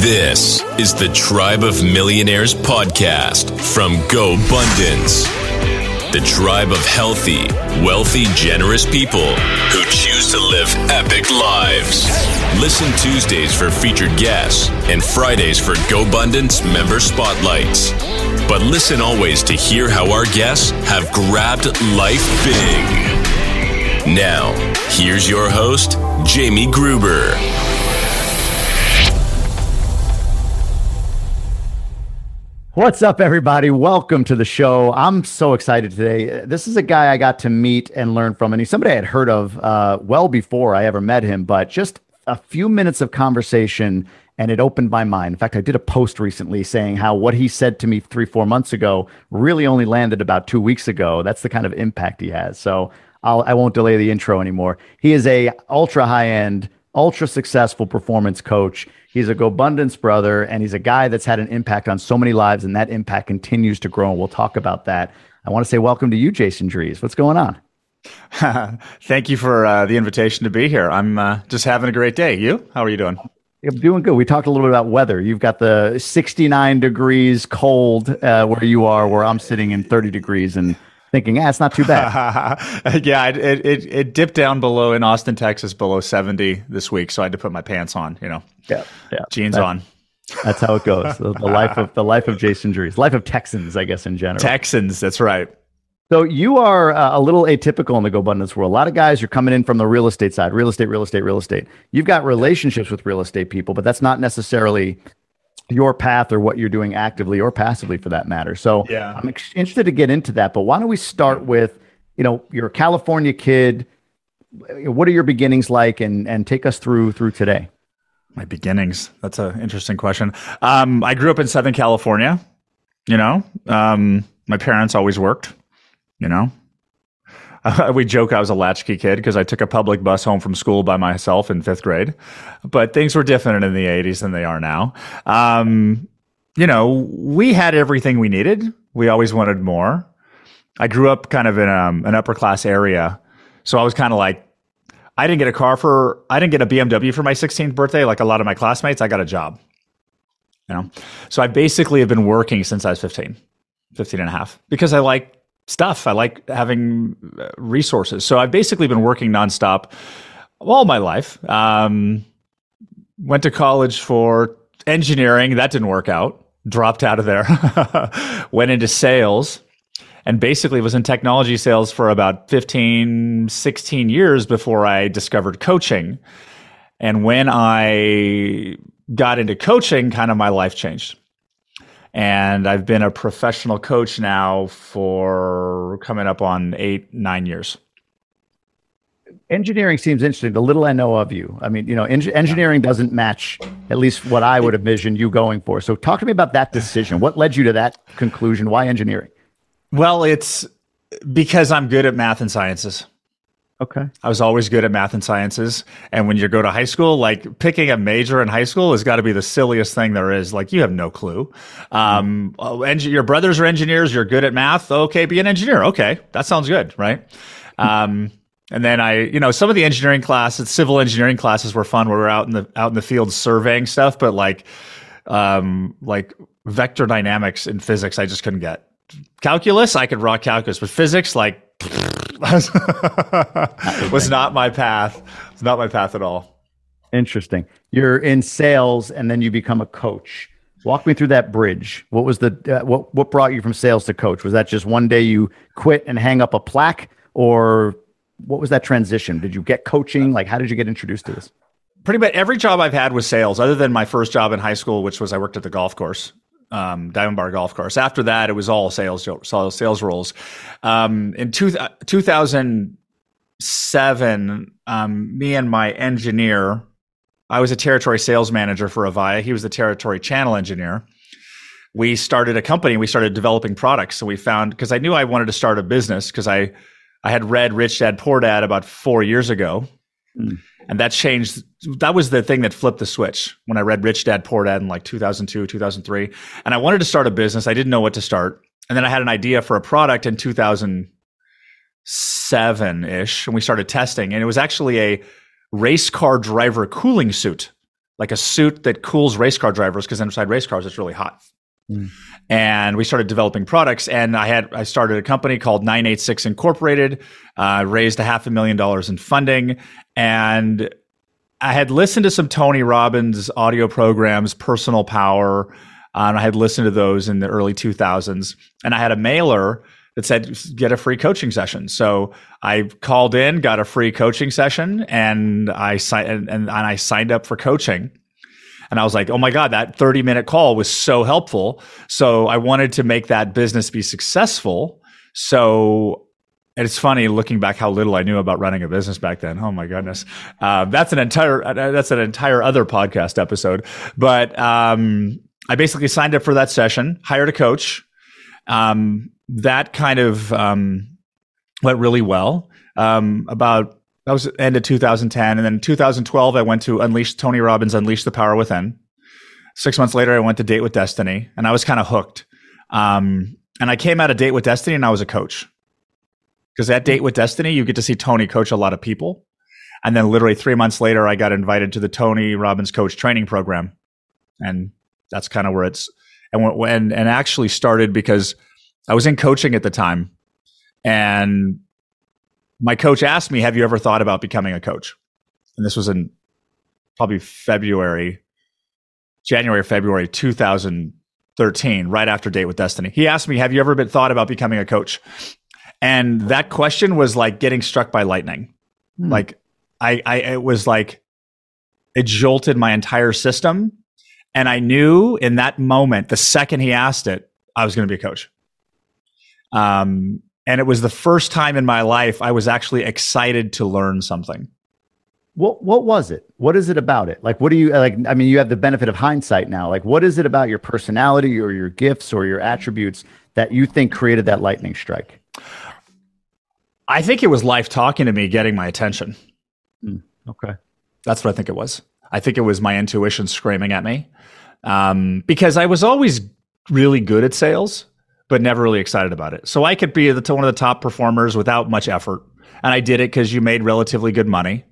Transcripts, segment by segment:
This is the Tribe of Millionaires podcast from Go GoBundance. The tribe of healthy, wealthy, generous people who choose to live epic lives. Listen Tuesdays for featured guests and Fridays for Go GoBundance member spotlights. But listen always to hear how our guests have grabbed life big. Now, here's your host, Jamie Gruber. What's up, everybody? Welcome to the show. I'm so excited today. This is a guy I got to meet and learn from, and he's somebody I had heard of uh, well before I ever met him, but just a few minutes of conversation and it opened my mind. In fact, I did a post recently saying how what he said to me three, four months ago really only landed about two weeks ago. That's the kind of impact he has. So I'll, I won't delay the intro anymore. He is a ultra high end, ultra successful performance coach. He's a GoBundance brother, and he's a guy that's had an impact on so many lives, and that impact continues to grow. And we'll talk about that. I want to say welcome to you, Jason Drees. What's going on? Thank you for uh, the invitation to be here. I'm uh, just having a great day. You? How are you doing? I'm doing good. We talked a little bit about weather. You've got the 69 degrees cold uh, where you are, where I'm sitting in 30 degrees and thinking, ah, it's not too bad. yeah, it, it, it dipped down below in Austin, Texas, below 70 this week, so I had to put my pants on. You know, yeah, yeah, jeans on. That's how it goes. The, the life of the life of Jason Drees, life of Texans, I guess in general. Texans, that's right. So you are uh, a little atypical in the GoBundance world. A lot of guys are coming in from the real estate side, real estate, real estate, real estate. You've got relationships with real estate people, but that's not necessarily your path or what you're doing actively or passively for that matter. So yeah. I'm ex- interested to get into that, but why don't we start with, you know, you're a California kid. What are your beginnings like and and take us through through today? My beginnings. That's an interesting question. Um, I grew up in Southern California, you know. Um, my parents always worked you know uh, we joke I was a latchkey kid because I took a public bus home from school by myself in fifth grade. But things were different in the 80s than they are now. Um, you know, we had everything we needed. We always wanted more. I grew up kind of in um, an upper class area. So I was kind of like, I didn't get a car for, I didn't get a BMW for my 16th birthday. Like a lot of my classmates, I got a job. You know, so I basically have been working since I was 15, 15 and a half because I like stuff. I like having uh, resources. So I've basically been working nonstop all my life. Um, went to college for engineering. That didn't work out. Dropped out of there. went into sales and basically was in technology sales for about 15, 16 years before I discovered coaching. And when I got into coaching, kind of my life changed and I've been a professional coach now for coming up on eight, nine years. Engineering seems interesting. The little I know of you, I mean, you know, en- engineering doesn't match at least what I would envision you going for. So, talk to me about that decision. What led you to that conclusion? Why engineering? Well, it's because I'm good at math and sciences. Okay. I was always good at math and sciences. And when you go to high school, like picking a major in high school has got to be the silliest thing there is. Like you have no clue. Um, mm. your brothers are engineers. You're good at math. Okay. Be an engineer. Okay. That sounds good. Right. Um, and then I, you know, some of the engineering classes, civil engineering classes were fun. Where we are out in the, out in the field surveying stuff, but like, um, like vector dynamics in physics, I just couldn't get calculus. I could rock calculus, but physics, like, was not my path. It's not my path at all. Interesting. You're in sales and then you become a coach. Walk me through that bridge. What was the uh, what what brought you from sales to coach? Was that just one day you quit and hang up a plaque or what was that transition? Did you get coaching? Like how did you get introduced to this? Pretty much every job I've had was sales other than my first job in high school which was I worked at the golf course um, Diamond Bar Golf Course. After that, it was all sales sales, roles. Um, in two, 2007, um, me and my engineer, I was a territory sales manager for Avaya. He was the territory channel engineer. We started a company. We started developing products. So we found because I knew I wanted to start a business because I I had read Rich Dad Poor Dad about four years ago. Mm and that changed that was the thing that flipped the switch when i read rich dad poor dad in like 2002 2003 and i wanted to start a business. I didn't know what to start. And then i had an idea for a product in 2007-ish and we started testing. And it was actually a race car driver cooling suit like a suit that cools race car drivers because inside race cars it's really hot. Mm. And we started developing products, and I had I started a company called 986 Incorporated, uh, raised a half a million dollars in funding, and I had listened to some Tony Robbins audio programs, Personal Power, and I had listened to those in the early 2000s, and I had a mailer that said get a free coaching session. So I called in, got a free coaching session, and I signed and, and, I signed up for coaching. And I was like, oh my God, that 30 minute call was so helpful. So I wanted to make that business be successful. So and it's funny looking back how little I knew about running a business back then. Oh my goodness, uh, that's an entire uh, that's an entire other podcast episode. But um, I basically signed up for that session, hired a coach. Um, that kind of um, went really well. Um, about that was end of 2010, and then 2012, I went to Unleash Tony Robbins Unleash the Power Within. Six months later, I went to Date with Destiny, and I was kind of hooked. Um, and I came out of Date with Destiny, and I was a coach because at Date with Destiny, you get to see Tony coach a lot of people. And then literally three months later, I got invited to the Tony Robbins Coach Training Program, and that's kind of where it's and when and actually started because I was in coaching at the time, and my coach asked me, "Have you ever thought about becoming a coach?" And this was in probably February, January, February 2013, right after Date with Destiny. He asked me, "Have you ever been thought about becoming a coach?" And that question was like getting struck by lightning. Hmm. Like I, I, it was like it jolted my entire system. And I knew in that moment, the second he asked it, I was going to be a coach. Um, and it was the first time in my life I was actually excited to learn something. What what was it? What is it about it? Like what do you like I mean you have the benefit of hindsight now. Like what is it about your personality or your gifts or your attributes that you think created that lightning strike? I think it was life talking to me, getting my attention. Mm, okay. That's what I think it was. I think it was my intuition screaming at me um, because I was always really good at sales, but never really excited about it. So I could be the, one of the top performers without much effort. And I did it because you made relatively good money.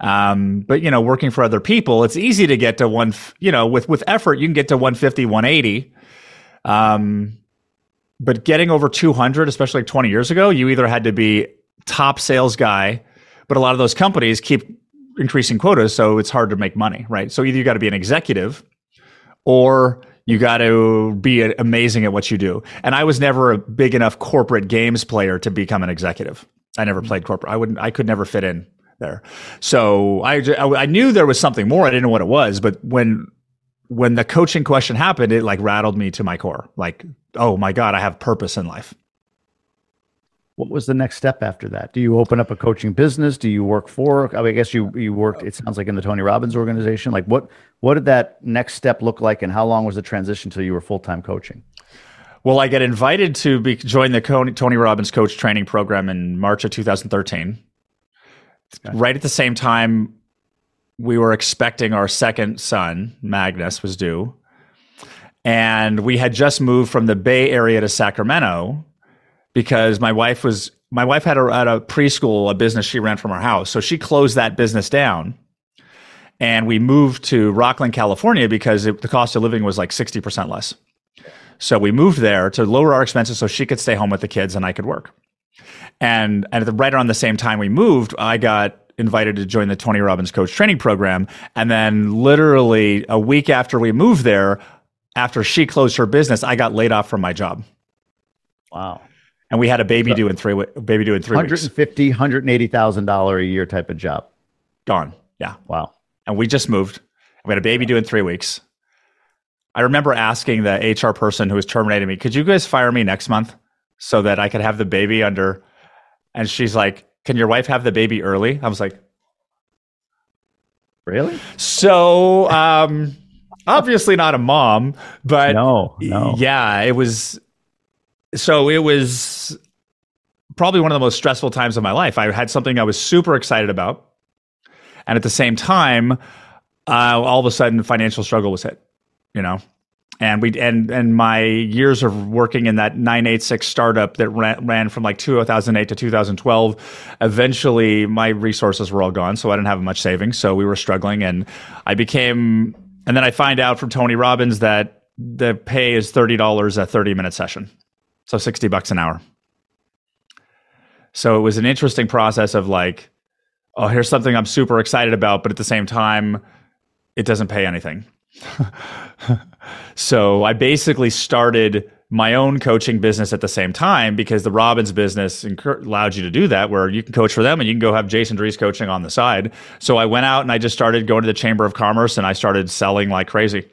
Um, but you know, working for other people, it's easy to get to one, you know, with, with effort, you can get to 150, 180. Um, but getting over 200, especially like 20 years ago, you either had to be top sales guy, but a lot of those companies keep increasing quotas, so it's hard to make money, right? So either you got to be an executive or you got to be amazing at what you do. And I was never a big enough corporate games player to become an executive. I never mm-hmm. played corporate. I wouldn't. I could never fit in there. So I, I knew there was something more. I didn't know what it was. But when when the coaching question happened, it like rattled me to my core. Like, oh my God, I have purpose in life. What was the next step after that? Do you open up a coaching business? Do you work for? I, mean, I guess you you worked. It sounds like in the Tony Robbins organization. Like what what did that next step look like, and how long was the transition till you were full time coaching? Well, I get invited to be, join the Tony Robbins coach training program in March of 2013. Okay. Right at the same time, we were expecting our second son, Magnus, was due. And we had just moved from the Bay Area to Sacramento because my wife was my wife had a, at a preschool, a business she ran from her house. So she closed that business down. And we moved to Rocklin, California because it, the cost of living was like 60% less. So we moved there to lower our expenses so she could stay home with the kids and I could work. And, and the, right around the same time we moved, I got invited to join the Tony Robbins coach training program. And then literally a week after we moved there, after she closed her business, I got laid off from my job. Wow. And we had a baby so, due in three baby due in three 150, weeks. $180,000 a year type of job. Gone. Yeah. Wow. And we just moved. We had a baby due in three weeks. I remember asking the HR person who was terminating me, could you guys fire me next month so that I could have the baby under? And she's like, can your wife have the baby early? I was like, really? So, um, obviously not a mom, but no, no. yeah, it was. So it was probably one of the most stressful times of my life. I had something I was super excited about, and at the same time, uh, all of a sudden, financial struggle was hit. You know, and we and and my years of working in that 986 startup that ran, ran from like 2008 to 2012 eventually my resources were all gone so i didn't have much savings so we were struggling. And i became and then i find out from tony robbins that the pay is $30 a 30 minute session so 60 bucks an hour. So it was an interesting process of like oh here's something i'm super excited about but at the same time it doesn't pay anything so I basically started my own coaching business at the same time because the Robbins business allowed you to do that, where you can coach for them and you can go have Jason Drees coaching on the side. So I went out and I just started going to the Chamber of Commerce and I started selling like crazy.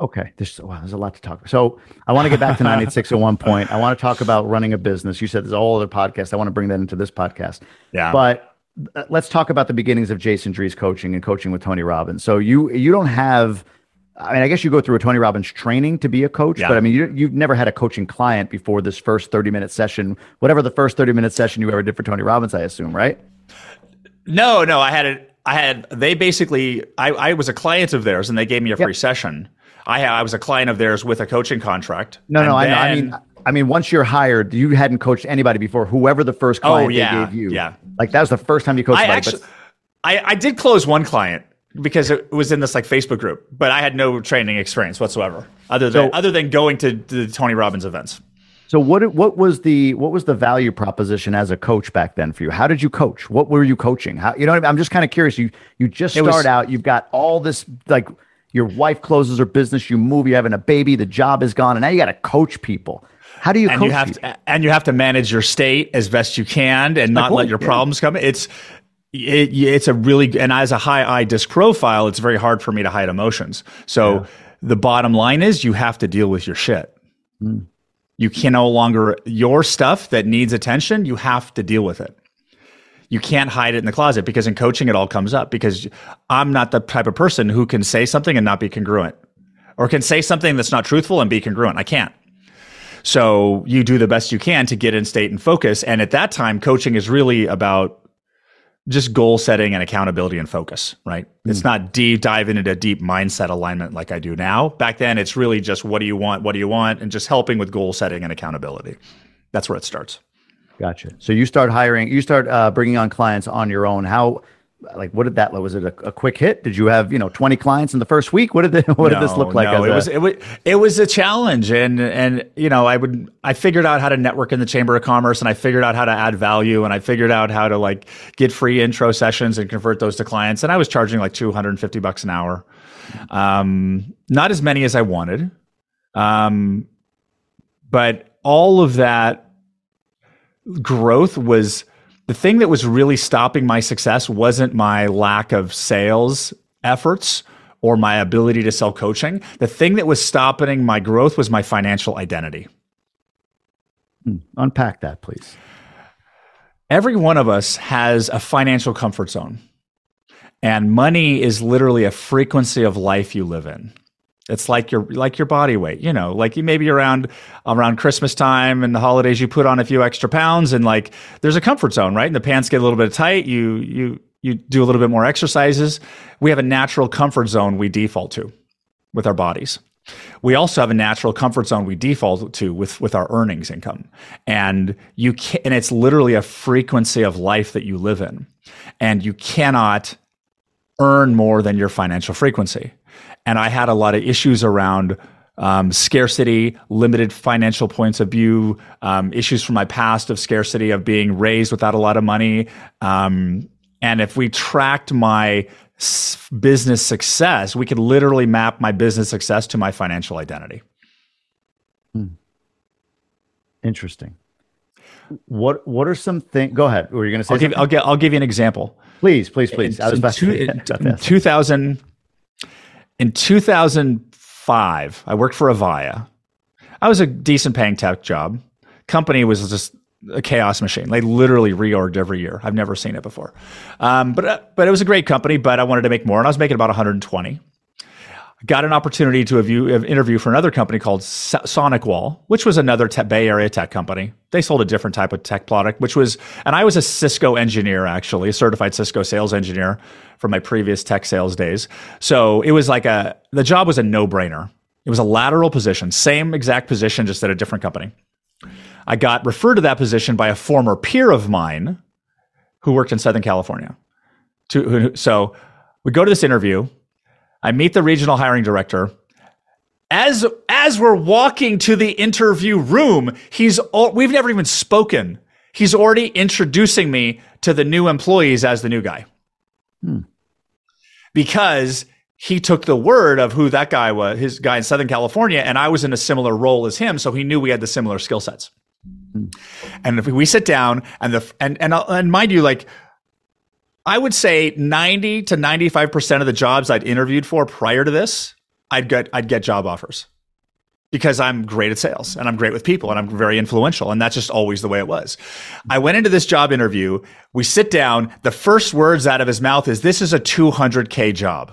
Okay, there's wow, there's a lot to talk. About. So I want to get back to 986 at one point. I want to talk about running a business. You said there's a whole other podcast. I want to bring that into this podcast. Yeah, but uh, let's talk about the beginnings of Jason Drees coaching and coaching with Tony Robbins. So you you don't have I mean, I guess you go through a Tony Robbins training to be a coach, yeah. but I mean, you, you've never had a coaching client before this first 30 minute session, whatever the first 30 minute session you ever did for Tony Robbins, I assume, right? No, no, I had it. I had, they basically, I, I was a client of theirs and they gave me a free yep. session. I, I was a client of theirs with a coaching contract. No, no, then, I mean, I mean, once you're hired, you hadn't coached anybody before. Whoever the first oh, client oh, yeah, they gave you, yeah, like that was the first time you coached. I actually, I, I did close one client because it was in this like Facebook group, but I had no training experience whatsoever, other than so, other than going to the Tony Robbins events. So what what was the what was the value proposition as a coach back then for you? How did you coach? What were you coaching? How you know I mean? I'm just kind of curious. You you just start was, out. You've got all this like your wife closes her business. You move. You're having a baby. The job is gone, and now you got to coach people. How do you and you have to, and you have to manage your state as best you can and not let your yeah. problems come. It's it, it's a really and as a high I disc profile, it's very hard for me to hide emotions. So yeah. the bottom line is you have to deal with your shit. Mm. You can no longer your stuff that needs attention. You have to deal with it. You can't hide it in the closet because in coaching it all comes up because I'm not the type of person who can say something and not be congruent or can say something that's not truthful and be congruent. I can't. So you do the best you can to get in state and focus. And at that time, coaching is really about just goal setting and accountability and focus, right? Mm. It's not deep dive into deep mindset alignment like I do now. Back then, it's really just what do you want, what do you want, and just helping with goal setting and accountability. That's where it starts. Gotcha. So you start hiring, you start uh, bringing on clients on your own. How like what did that was it a, a, quick hit? Did you have you know 20 clients in the first week? What did the, what no, did this look like no, it a, was it was it was a challenge. And and you know i would i figured out how to network in the chamber of commerce and i figured out how to add value and i figured out how to like get free intro sessions and convert those to clients. And i was charging like 250 bucks an hour. Um not as many as i wanted. Um but all of that growth was the thing that was really stopping my success wasn't my lack of sales efforts or my ability to sell coaching. The thing that was stopping my growth was my financial identity. Hmm. Unpack that, please. Every one of us has a financial comfort zone, and money is literally a frequency of life you live in. It's like your like your body weight, you know, like you maybe around around Christmas time and the holidays you put on a few extra pounds and like there's a comfort zone, right? And the pants get a little bit tight, you you you do a little bit more exercises. We have a natural comfort zone we default to with our bodies. We also have a natural comfort zone we default to with with our earnings income. And you can and it's literally a frequency of life that you live in. And you cannot earn more than your financial frequency and I had a lot of issues around um, scarcity, limited financial points of view, um, issues from my past of scarcity, of being raised without a lot of money. Um, and if we tracked my s- business success, we could literally map my business success to my financial identity. Hmm. Interesting. What What are some things? Go ahead. Were you going to say? I'll give, I'll, give, I'll give you an example. Please, please, please. I was about to, in 2000 in 2005, I worked for Avaya. I was a decent paying tech job. Company was just a chaos machine. They literally reorged every year. I've never seen it before. Um, but uh, but it was a great company. But I wanted to make more, and I was making about 120. Got an opportunity to view, interview for another company called SonicWall, which was another te- Bay Area tech company. They sold a different type of tech product, which was, and I was a Cisco engineer, actually, a certified Cisco sales engineer from my previous tech sales days. So it was like a, the job was a no brainer. It was a lateral position, same exact position, just at a different company. I got referred to that position by a former peer of mine who worked in Southern California. To, who, so we go to this interview I meet the regional hiring director. As as we're walking to the interview room, he's all, we've never even spoken. He's already introducing me to the new employees as the new guy. Hmm. Because he took the word of who that guy was, his guy in Southern California, and I was in a similar role as him, so he knew we had the similar skill sets. Hmm. And if we sit down and the and and and mind you, like I would say 90 to 95% of the jobs I'd interviewed for prior to this, I'd get I'd get job offers. Because I'm great at sales and I'm great with people and I'm very influential. And that's just always the way it was. I went into this job interview. We sit down. The first words out of his mouth is, This is a 200K job.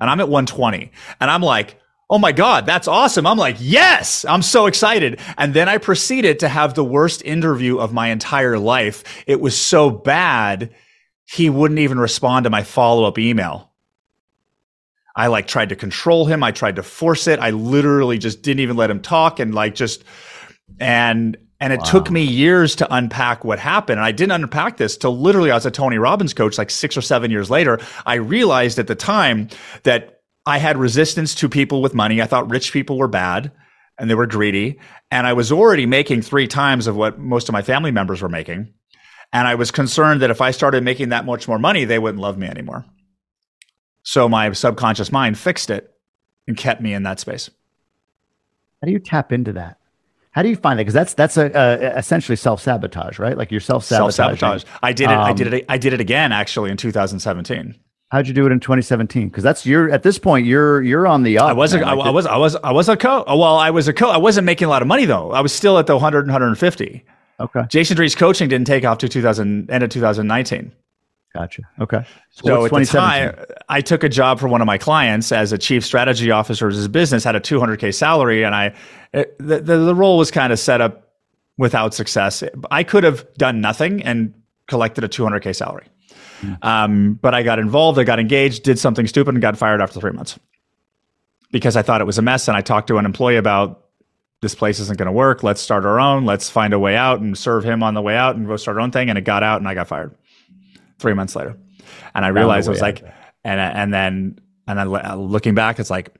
And I'm at 120. And I'm like, Oh my God, that's awesome. I'm like, yes, I'm so excited. And then I proceeded to have the worst interview of my entire life. It was so bad he wouldn't even respond to my follow up email. I like tried to control him. I tried to force it. I literally just didn't even let him talk and like just, and, and it wow. took me years to unpack what happened. And I didn't unpack this till literally I was a Tony Robbins coach, like six or seven years later. I realized at the time that I had resistance to people with money. I thought rich people were bad and they were greedy. And I was already making three times of what most of my family members were making. And I was concerned that if I started making that much more money, they wouldn't love me anymore. So my subconscious mind fixed it and kept me in that space. How do you tap into that? How do you find that? Because that's that's a, a, essentially self sabotage, right? Like you're self sabotage. I did it. Um, I did it. I did it again actually in 2017. How'd you do it in 2017? Because that's you're at this point you're you're on the up. I was a, I, I was I was I was a co. Well, I was a co. I wasn't making a lot of money though. I was still at the 100 and 150. Okay. Jason Drees coaching didn't take off to 2000 end of 2019. Gotcha. Okay. So, so at the time, I took a job for one of my clients as a chief strategy officer of his business, had a 200k salary, and I it, the, the the role was kind of set up without success. I could have done nothing and collected a 200k salary. Mm. Um, but I got involved, I got engaged, did something stupid, and got fired after three months because I thought it was a mess. And I talked to an employee about this place isn't going to work. Let's start our own. Let's find a way out and serve him on the way out and go start our own thing. And it got out and I got fired three months later. And I realized I was like, and, and then, and then looking back, it's like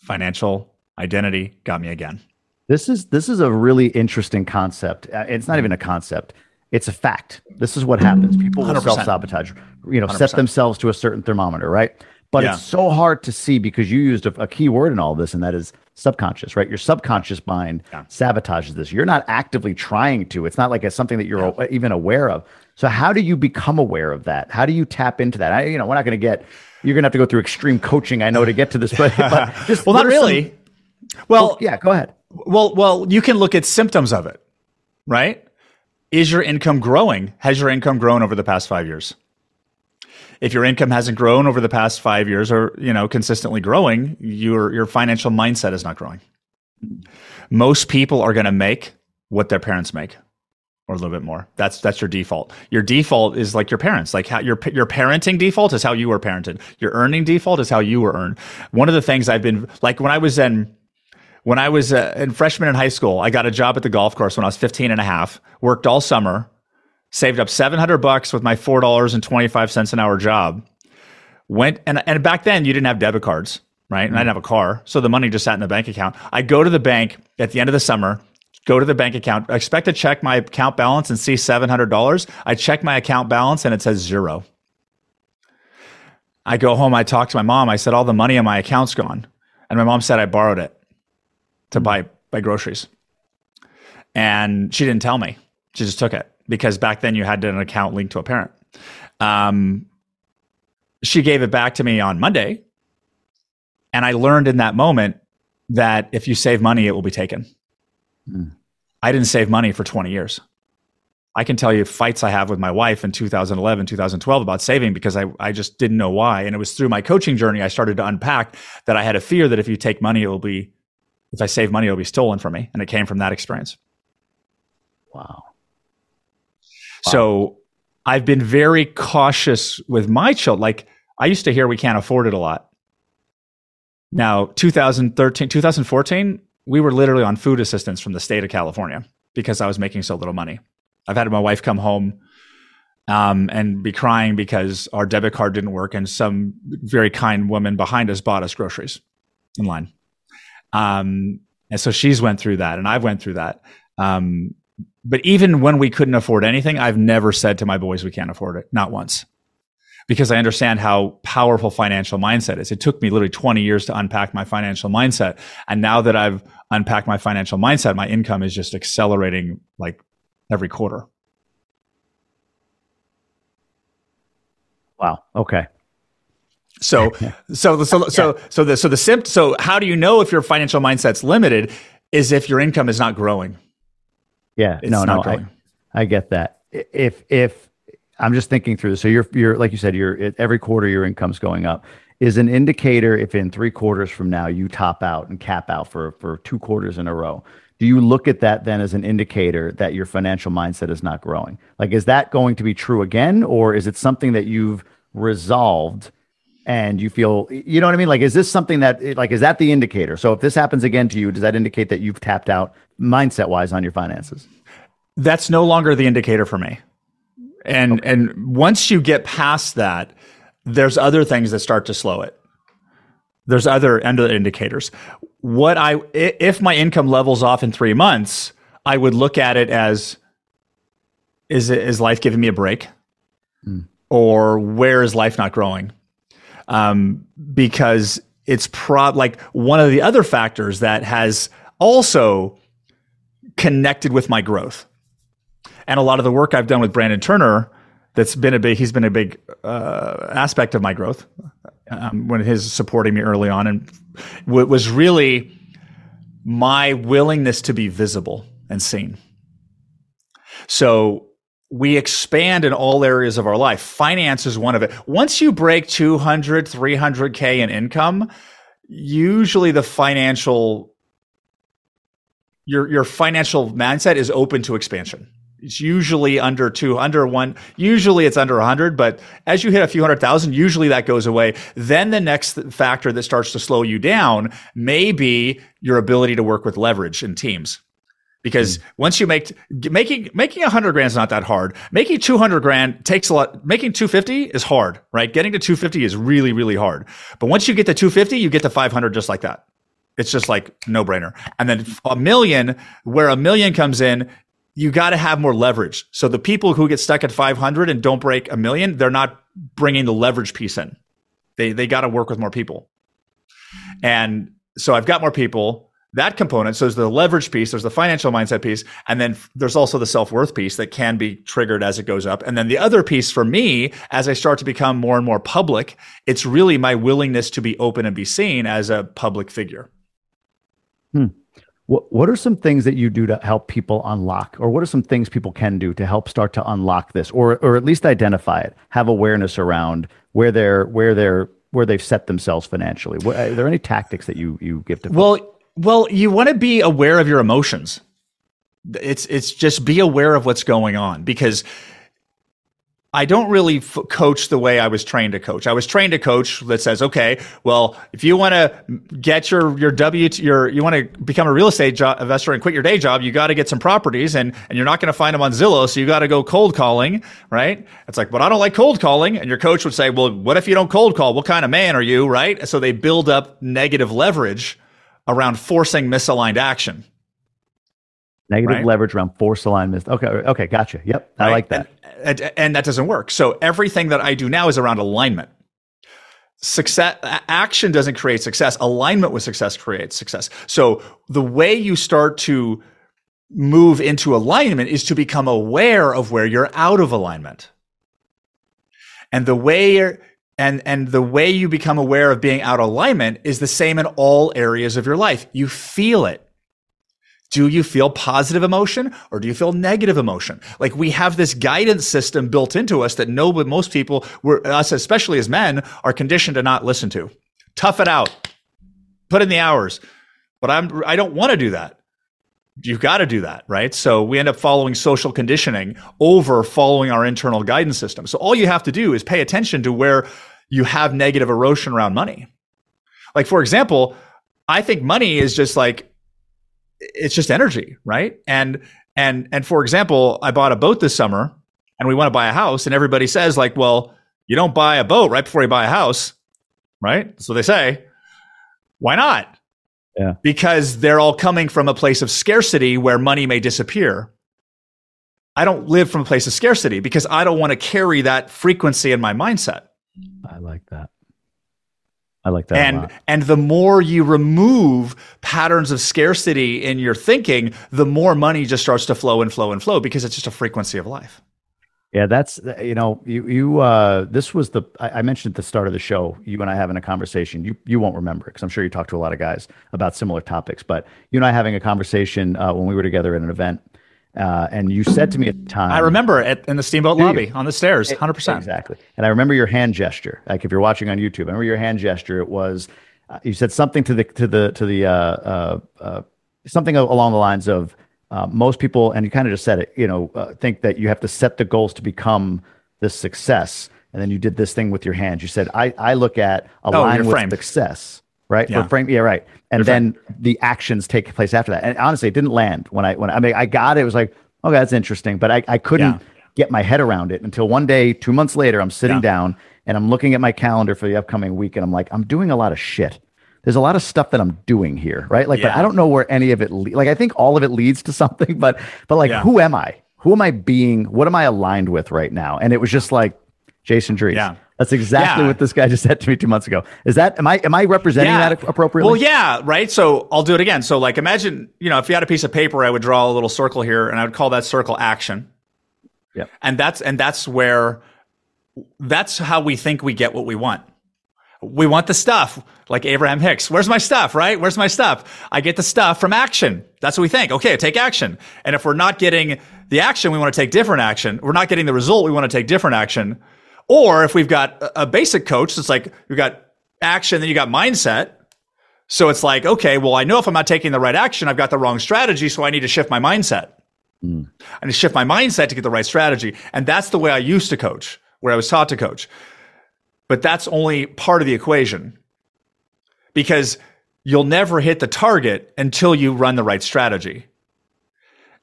financial identity got me again. This is, this is a really interesting concept. Uh, it's not even a concept. It's a fact. This is what happens. People will self sabotage, you know, 100%. set themselves to a certain thermometer, right? But yeah. it's so hard to see because you used a, a, key word in all this, and that is subconscious, right? Your subconscious mind yeah. sabotages this. You're not actively trying to. It's not like it's something that you're yeah. even aware of. So how do you become aware of that? How do you tap into that? I, you know, we're not going to get. You're going to have to go through extreme coaching, I know, to get to this, but, but just well, not really. Some, well, well, yeah, go ahead. Well, well, you can look at symptoms of it, right? Is your income growing? Has your income grown over the past five years? If your income hasn't grown over the past five years or you know consistently growing your your financial mindset is not growing. Most people are going to make what their parents make or a little bit more. That's that's your default. Your default is like your parents like how your your parenting default is how you were parented. Your earning default is how you were earned. One of the things i've been like when i was in when i was uh, in freshman in high school i got a job at the golf course when i was 15 and a half worked all summer saved up 700 bucks with my $4.25 an hour job. Went and, and back then you didn't have debit cards, right? And I didn't have a car. So the money just sat in the bank account. I go to the bank at the end of the summer, go to the bank account, expect to check my account balance and see $700. I check my account balance and it says zero. I go home, I talk to my mom. I said, all the money in my account's gone. And my mom said I borrowed it to buy, buy groceries. And she didn't tell me. She just took it because back then you had an account linked to a parent. Um, she gave it back to me on Monday. And I learned in that moment that if you save money, it will be taken. Mm. I didn't save money for 20 years. I can tell you fights I have with my wife in 2011, 2012 about saving because I, I just didn't know why. And it was through my coaching journey I started to unpack that I had a fear that if you take money, it will be, if I save money, it'll be stolen from me. And it came from that experience. Wow. So I've been very cautious with my children. Like I used to hear we can't afford it a lot. Now, 2013, 2014, we were literally on food assistance from the state of California because I was making so little money. I've had my wife come home um, and be crying because our debit card didn't work and some very kind woman behind us bought us groceries in line. Um, and so she's went through that and I've went through that. Um, but even when we couldn't afford anything, I've never said to my boys, we can't afford it. Not once. Because I understand how powerful financial mindset is. It took me literally 20 years to unpack my financial mindset. And now that I've unpacked my financial mindset, my income is just accelerating like every quarter. Wow. Okay. So, so, so, so, so the, so the simp, so how do you know if your financial mindset's limited is if your income is not growing? Yeah, it's no, no, I, I get that. If if I'm just thinking through this, so you're you're like you said, you're every quarter your income's going up. Is an indicator if in three quarters from now you top out and cap out for for two quarters in a row. Do you look at that then as an indicator that your financial mindset is not growing? Like, is that going to be true again, or is it something that you've resolved? And you feel you know what i mean? Like is this something that like is that the indicator? So if this happens again to you does that indicate that you've tapped out mindset wise on your finances? That's no longer the indicator for me. And okay. and once you get past that there's other things that start to slow it. There's other other indicators. What i if my income levels off in 3 months i would look at it as is it is life giving me a break? Mm. or where is life not growing um, because it's pro like one of the other factors that has also connected with my growth. And a lot of the work I've done with Brandon Turner, that's been a big, he's been a big uh, aspect of my growth um, when his supporting me early on, and w- was really my willingness to be visible and seen. So we expand in all areas of our life. Finance is one of it. Once you break 200, 300K in income, usually the financial, your, your financial mindset is open to expansion. It's usually under two, under one, usually it's under 100, but as you hit a few hundred thousand, usually that goes away. Then the next factor that starts to slow you down may be your ability to work with leverage in teams because mm. once you make making making 100 grand is not that hard. Making 200 grand takes a lot making 250 is hard right? Getting to 250 is really really hard. But once you get to 250 you get to 500 just like that. It's just like no brainer and then a million where a million comes in you got to have more leverage. So the people who get stuck at 500 and don't break a million they're not bringing the leverage piece in. They they got to work with more people. And so i've got more people that component. So there's the leverage piece, there's the financial mindset piece, and then there's also the self worth piece that can be triggered as it goes up. And then the other piece for me, as I start to become more and more public, it's really my willingness to be open and be seen as a public figure. Hmm. What, what are some things that you do to help people unlock, or what are some things people can do to help start to unlock this, or or at least identify it, have awareness around where they're where they're where they've set themselves financially? What, are there any tactics that you you give to? Well, well, you want to be aware of your emotions. It's it's just be aware of what's going on because I don't really f- coach the way I was trained to coach. I was trained to coach that says, okay, well, if you want to get your your W your you want to become a real estate jo- investor and quit your day job, you got to get some properties and and you're not going to find them on Zillow, so you got to go cold calling, right? It's like, but I don't like cold calling, and your coach would say, well, what if you don't cold call? What kind of man are you, right? So they build up negative leverage around forcing misaligned action. Negative right? leverage around force aligned mis. Okay, okay, gotcha. Yep, I right? like that. And, and, and that doesn't work. So everything that I do now is around alignment. Success action doesn't create success. Alignment with success creates success. So the way you start to move into alignment is to become aware of where you're out of alignment. And the way and and the way you become aware of being out of alignment is the same in all areas of your life you feel it Do you feel positive emotion or do you feel negative emotion? Like we have this guidance system built into us that no, but most people, were, us especially as men, are conditioned to not listen to. Tough it out, put in the hours. But I'm I don't want to do that. You've got to do that, right? So we end up following social conditioning over following our internal guidance system. So all you have to do is pay attention to where you have negative erosion around money. Like for example, I think money is just like it's just energy, right? And and and for example, I bought a boat this summer and we want to buy a house and everybody says like, well, you don't buy a boat right before you buy a house, right? So they say. Why not? Yeah. Because they're all coming from a place of scarcity where money may disappear. I don't live from a place of scarcity because I don't want to carry that frequency in my mindset. I like that. I like that. And and the more you remove patterns of scarcity in your thinking, the more money just starts to flow and flow and flow because it's just a frequency of life. Yeah, that's you know you you uh, this was the I, I, mentioned at the start of the show. You and I having a conversation. You you won't remember because I'm sure you talked to a lot of guys about similar topics. But you and I having a conversation uh, when we were together at an event, uh, and you said to me at the time, I remember at, in the steamboat lobby you? on the stairs, hundred percent, exactly. And I remember your hand gesture. Like if you're watching on YouTube, I remember your hand gesture. It was uh, you said something to the to the to the uh, uh, uh, something along the lines of most people, and you kind of just said it. You know, think that you have to set the goals to become this success. And then you did this thing with your hands. You said, "I I look at align oh, with frame. success." Right? Yeah. For frame, yeah, right. And then the actions take place after that. And honestly, it didn't land when I when I, I mean I got it. It was like, okay, that's interesting, but I I couldn't yeah. get my head around it until one day, two months later, I'm sitting yeah. down and I'm looking at my calendar for the upcoming week, and I'm like, I'm doing a lot of shit. There's a lot of stuff that I'm doing here, right? Like, but I don't know where any of it. Le- like, I think all of it leads to something, but but like, who am I? Who am I being? What am I aligned with right now? And it was just like Jason Drees. Yeah. That's exactly yeah. what this guy just said to me two months ago. Is that am I am I representing yeah. that appropriately? Well, yeah, right. So I'll do it again. So like imagine, you know, if you had a piece of paper, I would draw a little circle here and I would call that circle action. Yeah. And that's and that's where that's how we think we get what we want. We want the stuff like Abraham Hicks. Where's my stuff, right? Where's my stuff? I get the stuff from action. That's what we think. Okay, take action. And if we're not getting the action, we want to take different action. We're not getting the result, we want to take different action. Or if we've got a basic coach, it's like we've got action, then you got mindset. So it's like, okay, well, I know if I'm not taking the right action, I've got the wrong strategy. So I need to shift my mindset. Mm. I need to shift my mindset to get the right strategy. And that's the way I used to coach, where I was taught to coach. But that's only part of the equation because you'll never hit the target until you run the right strategy.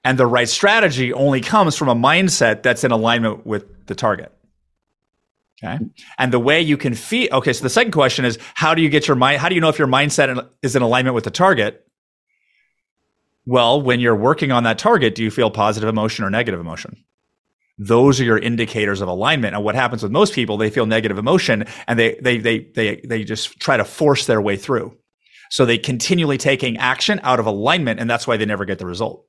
And the right strategy only comes from a mindset that's in alignment with the target. Okay. And the way you can feel, okay. So the second question is how do you get your mind, how do you know if your mindset is in alignment with the target? Well, when you're working on that target, do you feel positive emotion or negative emotion? Those are your indicators of alignment. And what happens with most people, they feel negative emotion and they, they, they, they, they just try to force their way through. So they continually taking action out of alignment. And that's why they never get the result.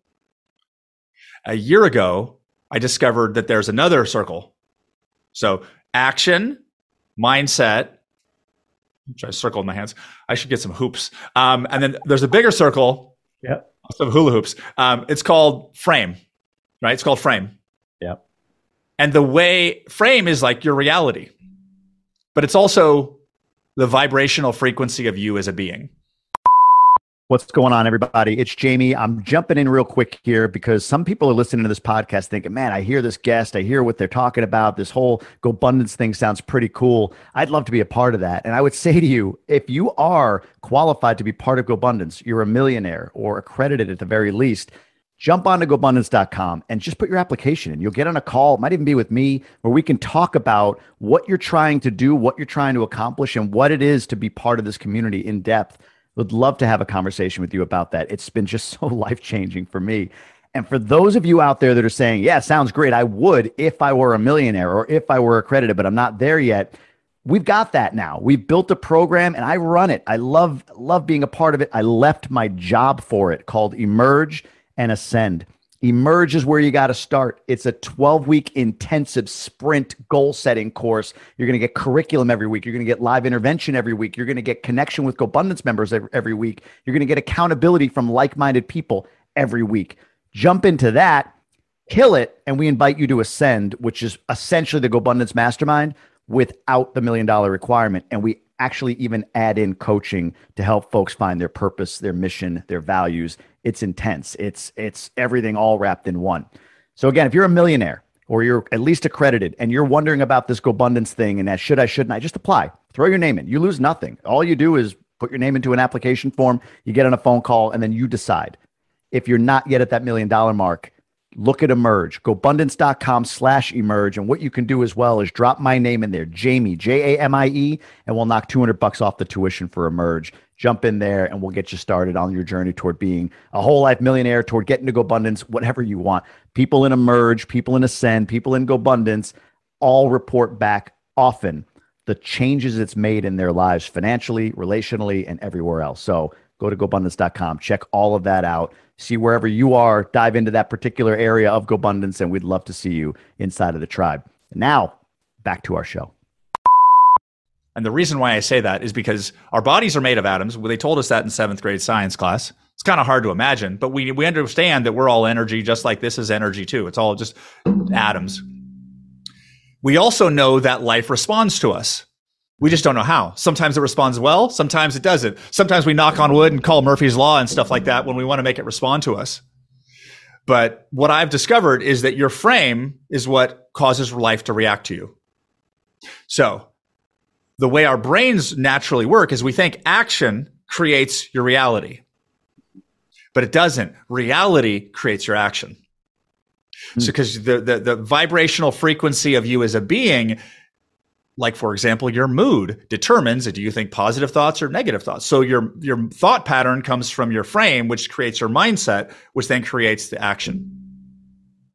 A year ago, I discovered that there's another circle. So action, mindset. which I circle in my hands. I should get some hoops. Um, and then there's a bigger circle. Yeah. Some hula hoops. Um, it's called frame, right? It's called frame. Yeah. And the way frame is like your reality, but it's also the vibrational frequency of you as a being. What's going on, everybody? It's Jamie. I'm jumping in real quick here because some people are listening to this podcast thinking, man, I hear this guest, I hear what they're talking about. This whole GoBundance thing sounds pretty cool. I'd love to be a part of that. And I would say to you, if you are qualified to be part of GoBundance, you're a millionaire or accredited at the very least, jump on onto gobundance.com and just put your application in. You'll get on a call, it might even be with me, where we can talk about what you're trying to do, what you're trying to accomplish, and what it is to be part of this community in depth. Would love to have a conversation with you about that. It's been just so life changing for me. And for those of you out there that are saying, yeah, sounds great. I would if I were a millionaire or if I were accredited, but I'm not there yet. We've got that now. We've built a program and I run it. I love love being a part of it. I left my job for it called Emerge and Ascend. Emerge is where you got to start. It's a 12 week intensive sprint goal setting course. You're going to get curriculum every week. You're going to get live intervention every week. You're going to get connection with GoBundance members every, week. You're going to get accountability from like minded people every week. Jump into that, kill it, and we invite you to Ascend, which is essentially the GoBundance Mastermind without the million dollar requirement. And we actually even add in coaching to help folks find their purpose, their mission, their values. It's intense. It's it's everything all wrapped in one. So again, if you're a millionaire or you're at least accredited and you're wondering about this GoBundance thing and that should I, shouldn't I, just apply. Throw your name in. You lose nothing. All you do is put your name into an application form, you get on a phone call, and then you decide. If you're not yet at that million dollar mark, look at emerge. Gobundance.com slash emerge and what you can do as well is drop my name in there jamie j-a-m-i-e and we'll knock 200 bucks off the tuition for emerge. Jump in there and we'll get you started on your journey toward being a whole life millionaire toward getting to gobundance whatever you want. People in emerge people in ascend people in gobundance all report back often the changes it's made in their lives financially relationally and everywhere else. So go to gobundance.com check all of that out see wherever you are, dive into that particular area of GoBundance, and we'd love to see you inside of the tribe. Now, back to our show. And the reason why I say that is because our bodies are made of atoms. They told us that in seventh grade science class. It's kind of hard to imagine, but we, we understand that we're all energy, just like this is energy too. It's all just atoms. We also know that life responds to us. We just don't know how. Sometimes it responds well, sometimes it doesn't. Sometimes we knock on wood and call Murphy's Law and stuff like that when we want to make it respond to us. But what I've discovered is that your frame is what causes life to react to you. So the way our brains naturally work is we think action creates your reality, but it doesn't. Reality creates your action. So, because the, the, the vibrational frequency of you as a being like for example your mood determines do you think positive thoughts or negative thoughts. So your your thought pattern comes from your frame which creates your mindset which then creates the action.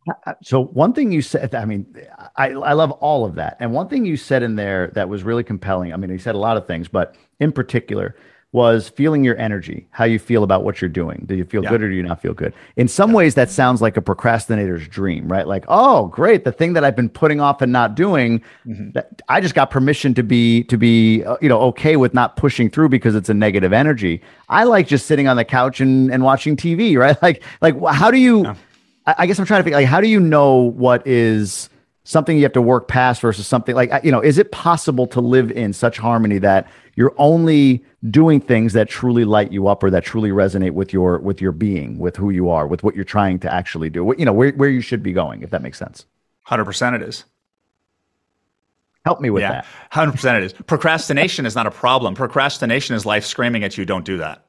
Uh, uh, so one thing you said i mean i i love all of that. And one thing you said in there that was really compelling i mean you said a lot of things but in particular was feeling your energy, how you feel about what you're doing. Do you feel yeah. good or do you not feel good? In some yeah. ways, that sounds like a procrastinator's dream, right? Like, oh, great, the thing that I've been putting off and not doing, mm-hmm. that I just got permission to be to be uh, you know okay with not pushing through because it's a negative energy. I like just sitting on the couch and and watching TV, right? Like like how do you? Yeah. I, I guess I'm trying to figure like how do you know what is something you have to work past versus something like you know is it possible to live in such harmony that you're only doing things that truly light you up or that truly resonate with your with your being with who you are with what you're trying to actually do you know where, where you should be going if that makes sense. 100% it is. Help me with yeah, that. 100% it is. Procrastination is not a problem. Procrastination is life screaming at you don't do that.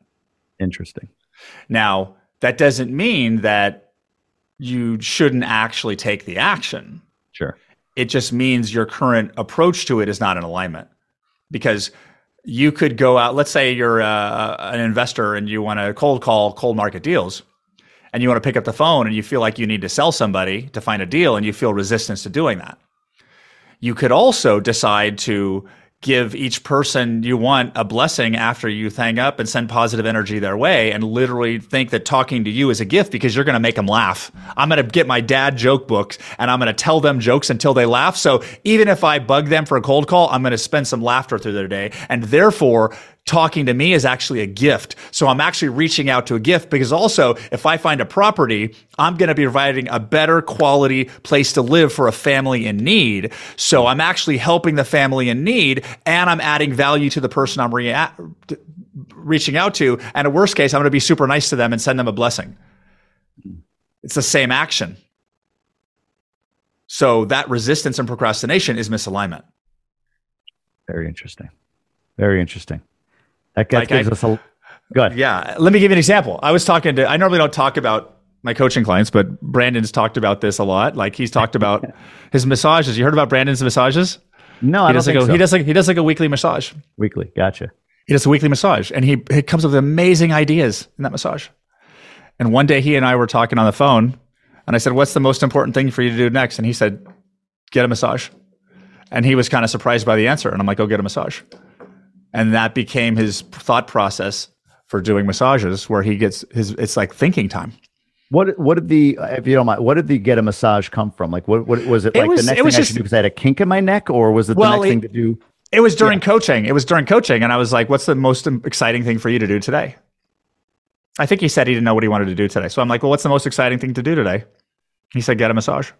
Interesting. Now that doesn't mean that you shouldn't actually take the action. Sure. It just means your current approach to it is not in alignment. Because you could go out. Let's say you're uh, an investor and you want to cold call cold market deals, and you want to pick up the phone and you feel like you need to sell somebody to find a deal, and you feel resistance to doing that. You could also decide to give each person you want a blessing after you hang up and send positive energy their way and literally think that talking to you is a gift because you're going to make them laugh. I'm going to get my dad joke books and I'm going to tell them jokes until they laugh. So even if I bug them for a cold call, I'm going to spend some laughter through their day. And therefore, talking to me is actually a gift. So I'm actually reaching out to a gift because also if I find a property, I'm going to be providing a better quality place to live for a family in need. So I'm actually helping the family in need and I'm adding value to the person I'm rea- reaching out to. And in worst case, I'm going to be super nice to them and send them a blessing. It's the same action. So that resistance and procrastination is misalignment. Very interesting. Very interesting. That like gives I, us a good. Yeah. Let me give you an example. I was talking to, I normally don't talk about my coaching clients, but Brandon's talked about this a lot. Like he's talked about his massages. You heard about Brandon's massages? No, he I don't think like a, so. He does like he does like a weekly massage. Weekly, gotcha. He does a weekly massage, and he he comes up with amazing ideas in that massage. And one day he and I were talking on the phone, and I said, "What's the most important thing for you to do next?" And he said, "Get a massage." And he was kind of surprised by the answer, and I'm like, "Go get a massage." And that became his thought process for doing massages where he gets his it's like thinking time what what did the if you don't mind what did the get a massage come from like what, what was it like was, the next thing just, I should do because I had a kink in my neck or was it well, the next it, thing to do it was during yeah. coaching it was during coaching and I was like what's the most exciting thing for you to do today I think he said he didn't know what he wanted to do today. So I'm like, well, what's the most exciting thing to do today? He said, get a massage.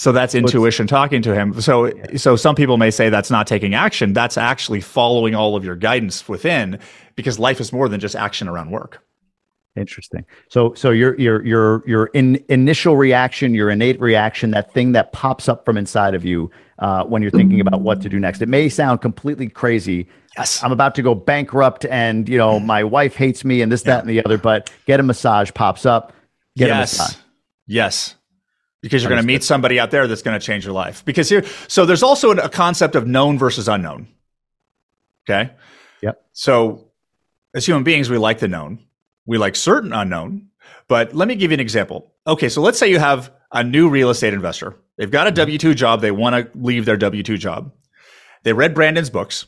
So that's intuition talking to him. So yeah. so some people may say that's not taking action. That's actually following all of your guidance within because life is more than just action around work. Interesting. So so your your your your in, initial reaction, your innate reaction, that thing that pops up from inside of you uh, when you're thinking about what to do next. It may sound completely crazy. Yes. I'm about to go bankrupt and you know my wife hates me and this, yeah. that, and the other, but get a massage pops up. Get yes. a massage. Yes because you're going to meet somebody out there that's going to change your life. Because here, so there's also a concept of known versus unknown. Okay. Yep. So as human beings, we like the known, we like certain unknown. But let me give you an example. Okay. So let's say you have a new real estate investor. They've got a mm-hmm. W 2 job. They want to leave their W 2 job. They read Brandon's books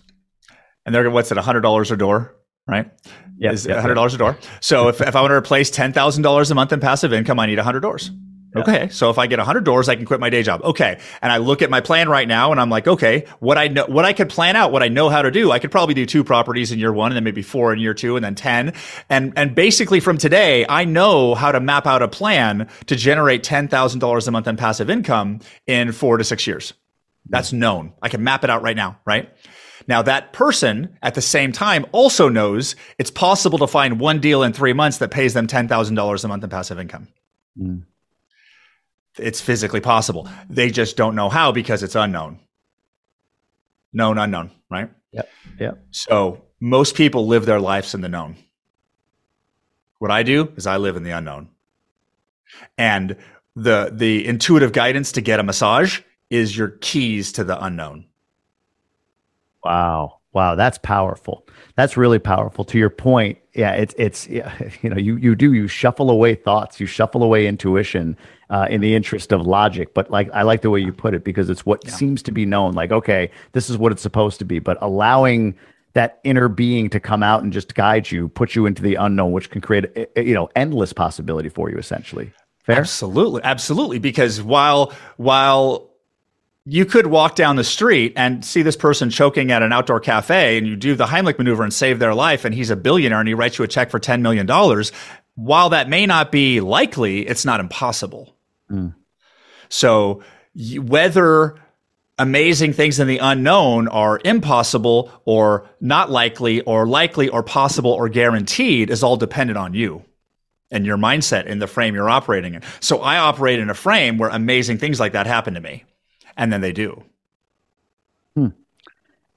and they're, what's it, $100 a door? Right? Yeah. Is yep, $100 yep. a door. So if, if I want to replace $10,000 a month in passive income, I need 100 doors. Yeah. Okay. So if I get a 100 doors, I can quit my day job. Okay. And I look at my plan right now and I'm like, okay, what I know, what I could plan out, what I know how to do, I could probably do two properties in year one and then maybe four in year two and then 10. And, and basically from today, I know how to map out a plan to generate $10,000 a month in passive income in four to six years. That's known. I can map it out right now, right? Now that person at the same time also knows it's possible to find one deal in three months that pays them $10,000 a month in passive income. Mm it's physically possible. They just don't know how because it's unknown. Known, unknown, right? Yep. Yep. So most people live their lives in the known. What I do is I live in the unknown. And the the intuitive guidance to get a massage is your keys to the unknown. Wow. Wow, that's powerful. That's really powerful. To your point, yeah, it's it's yeah, you know you you do you shuffle away thoughts, you shuffle away intuition uh, in the interest of logic. But like I like the way you put it because it's what yeah. seems to be known. Like okay, this is what it's supposed to be, but allowing that inner being to come out and just guide you, put you into the unknown, which can create you know endless possibility for you essentially. Fair? Absolutely, absolutely. Because while while you could walk down the street and see this person choking at an outdoor cafe and you do the Heimlich maneuver and save their life and he's a billionaire and he writes you a check for $10 million. While that may not be likely, it's not impossible. Mm. So whether amazing things in the unknown are impossible or not likely or likely or possible or guaranteed is all dependent on you and your mindset in the frame you're operating in. So I operate in a frame where amazing things like that happen to me and then they do. Hmm.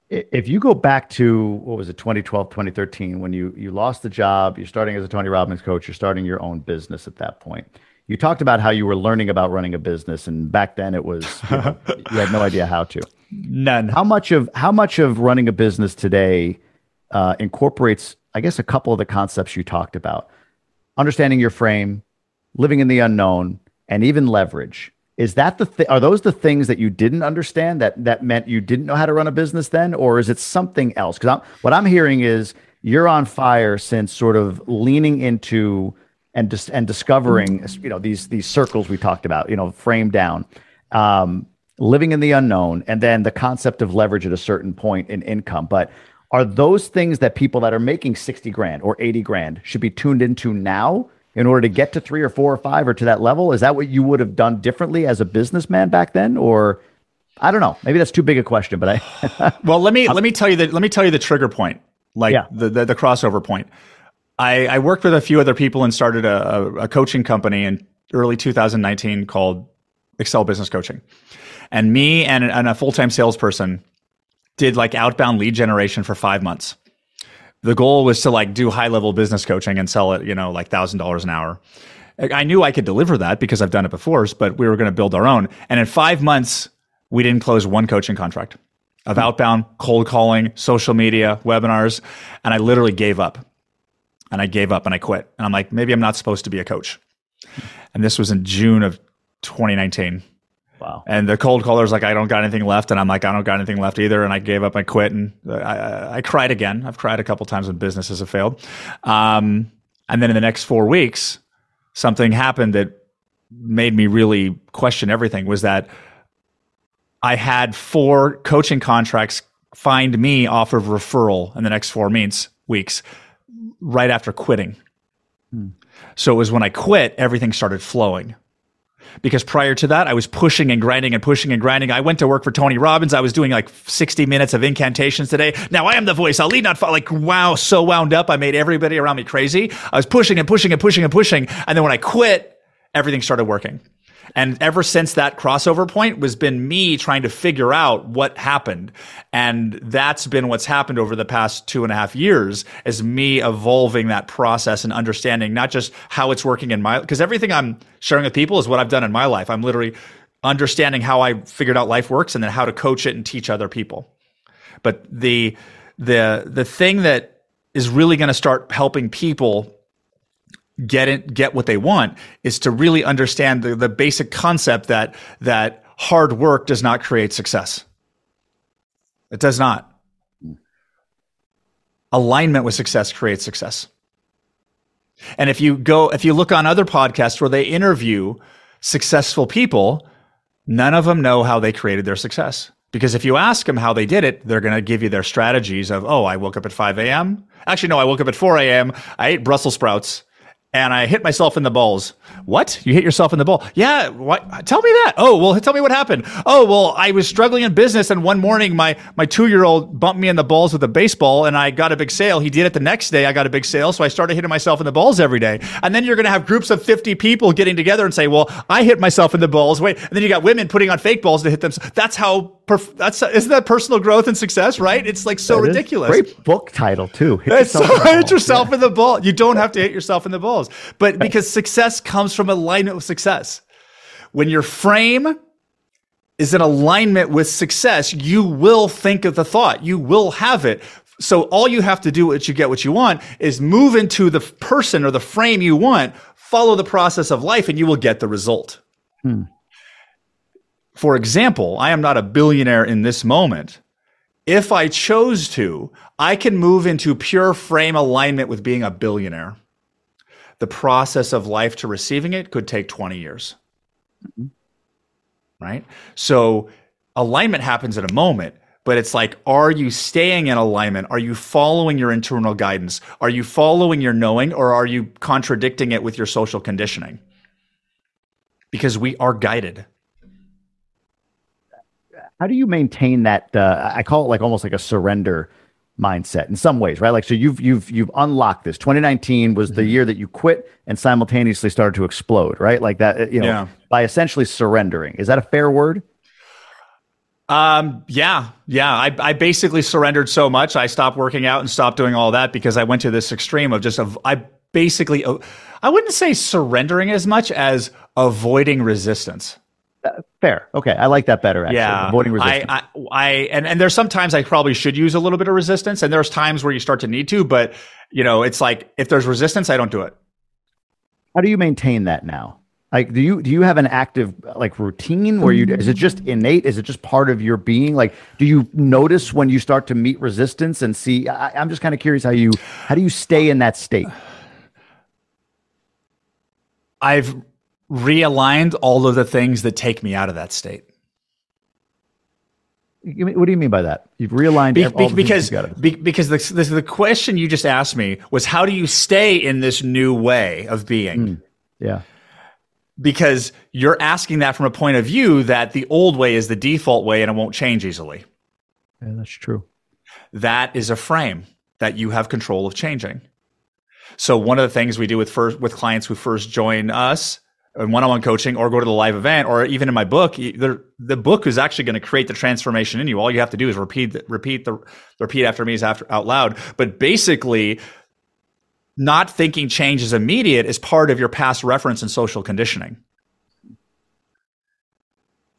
If you go back to what was it, 2012, 2013, when you you lost the job, you're starting as a Tony Robbins coach, you're starting your own business at that point. You talked about how you were learning about running a business, and back then it was you, know, you had no idea how to. None. How much of how much of running a business today uh, incorporates, I guess, a couple of the concepts you talked about: understanding your frame, living in the unknown, and even leverage. Is that the th- are those the things that you didn't understand that that meant you didn't know how to run a business then, or is it something else? Because what I'm hearing is you're on fire since sort of leaning into and dis- and discovering you know these these circles we talked about, you know, frame down, um, living in the unknown, and then the concept of leverage at a certain point in income, but are those things that people that are making 60 grand or 80 grand should be tuned into now in order to get to three or four or five or to that level? Is that what you would have done differently as a businessman back then, or I don't know. Maybe that's too big a question, but I. well, let me let me tell you the let me tell you the trigger point, like yeah. the, the, the crossover point. I, I worked with a few other people and started a, a, coaching company in early 2019 called Excel Business Coaching, and me and, and a full time salesperson did like outbound lead generation for five months the goal was to like do high level business coaching and sell it, you know, like thousand dollars an hour. I knew I could deliver that because I've done it before, but we were going to build our own. And in five months, we didn't close one coaching contract of outbound cold calling, social media, webinars. And I literally gave up and I gave up and I quit. And I'm like, maybe I'm not supposed to be a coach. And this was in June of 2019. Wow. And the cold caller's like, I don't got anything left. And I'm like, I don't got anything left either. And I gave up, I quit. And I, I, I cried again. I've cried a couple times when businesses have failed. Um, and then in the next four weeks, something happened that made me really question everything was that I had four coaching contracts find me off of referral in the next four means, weeks. Right after quitting. So it was when I quit, everything started flowing. Because prior to that, I was pushing and grinding and pushing and grinding. I went to work for Tony Robbins. I was doing like 60 minutes of incantations today. Now I am the voice. I'll lead, not follow. Like, wow, so wound up. I made everybody around me crazy. I was pushing and pushing and pushing and pushing. And then when I quit, everything started working. And ever since that crossover point was been me trying to figure out what happened. And that's been what's happened over the past two and a half years is me evolving that process and understanding not just how it's working in my, life. because everything I'm sharing with people is what I've done in my life. I'm literally understanding how I figured out life works and then how to coach it and teach other people. But the, the, the thing that is really going to start helping people get it, get what they want is to really understand the, the basic concept that, that hard work does not create success. It does not. Alignment with success creates success. And if you go, if you look on other podcasts where they interview successful people, none of them know how they created their success. Because if you ask them how they did it, they're going to give you their strategies of, oh, I woke up at 5 a.m. Actually, no, I woke up at 4 a.m. I ate Brussels sprouts and I hit myself in the balls. What? You hit yourself in the ball? Yeah. What? Tell me that. Oh, well, tell me what happened. Oh, well, I was struggling in business, and one morning my my two year old bumped me in the balls with a baseball, and I got a big sale. He did it the next day. I got a big sale, so I started hitting myself in the balls every day. And then you're going to have groups of 50 people getting together and say, "Well, I hit myself in the balls." Wait, and then you got women putting on fake balls to hit them. That's how. Perf- that's isn't that personal growth and success, right? It's like so That ridiculous. Great book title too. Hit It's so yourself in the hit yourself Yeah. in the ball. You don't have to hit yourself in the but because success comes from alignment with success. When your frame is in alignment with success, you will think of the thought. You will have it. So all you have to do, what you get what you want, is move into the person or the frame you want. Follow the process of life, and you will get the result. Hmm. For example, I am not a billionaire in this moment. If I chose to, I can move into pure frame alignment with being a billionaire. The process of life to receiving it could take 20 years. Right? So alignment happens in a moment, but it's like, are you staying in alignment? Are you following your internal guidance? Are you following your knowing or are you contradicting it with your social conditioning? Because we are guided. How do you maintain that? Uh, I call it like almost like a surrender mindset in some ways, right? Like, so you've you've you've unlocked this. 2019 was Mm-hmm. the year that you quit and simultaneously started to explode, right? Like that, you know, Yeah. by essentially surrendering. Is that a fair word? Um, yeah, yeah. I, I basically surrendered so much. I stopped working out and stopped doing all that because I went to this extreme of just, of, I basically, I wouldn't say surrendering as much as avoiding resistance. Fair. Okay, I like that better. Actually, Yeah. avoiding resistance. I, I, I, and, and there's sometimes I probably should use a little bit of resistance and there's times where you start to need to, but you know, it's like, if there's resistance, I don't do it. How do you maintain that now? Like, do you do you have an active like routine where you mm. is it just innate? Is it just part of your being? Like, do you notice when you start to meet resistance and see? I, I'm just kind of curious how you how do you stay in that state? I've realigned all of the things that take me out of that state. What do you mean by that? You've realigned Be- be- because be- because the, the the question you just asked me was how do you stay in this new way of being? Hmm. yeah, Because you're asking that from a point of view that the old way is the default way and it won't change easily. yeah, that's true. That is a frame that you have control of changing. So one of the things we do with first with clients who first join us one-on-one coaching or go to the live event or even in my book, the, book is actually going to create the transformation in you. All you have to do is repeat repeat the repeat after me is after out loud. But basically, not thinking change is immediate is part of your past reference and social conditioning.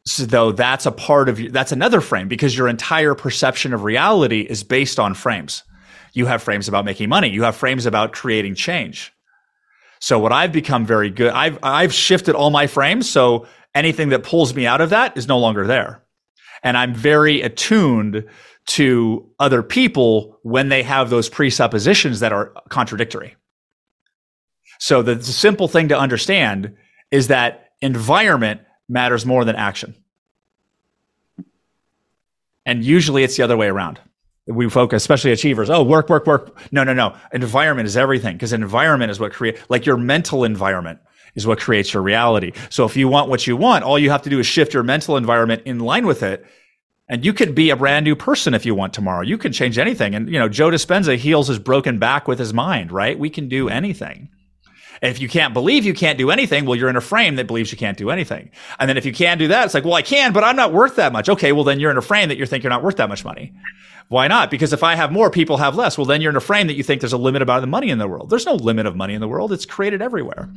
So though that's a part of you, that's another frame because your entire perception of reality is based on frames. You have frames about making money. You have frames about creating change. So what I've become very good, I've I've shifted all my frames. So anything that pulls me out of that is no longer there. And I'm very attuned to other people when they have those presuppositions that are contradictory. So the, the simple thing to understand is that environment matters more than action. And usually it's the other way around. We focus, especially achievers. Oh, work, work, work. No, no, no. Environment is everything because environment is what create like your mental environment is what creates your reality. So if you want what you want, all you have to do is shift your mental environment in line with it. And you could be a brand new person if you want tomorrow. You can change anything. And, you know, Joe Dispenza heals his broken back with his mind, right? We can do anything. And if you can't believe you can't do anything, well, you're in a frame that believes you can't do anything. And then if you can do that, it's like, well, I can, but I'm not worth that much. Okay, well, then you're in a frame that you think you're not worth that much money. Why not? Because if I have more, people have less. Well, then you're in a frame that you think there's a limit about the money in the world. There's no limit of money in the world. It's created everywhere.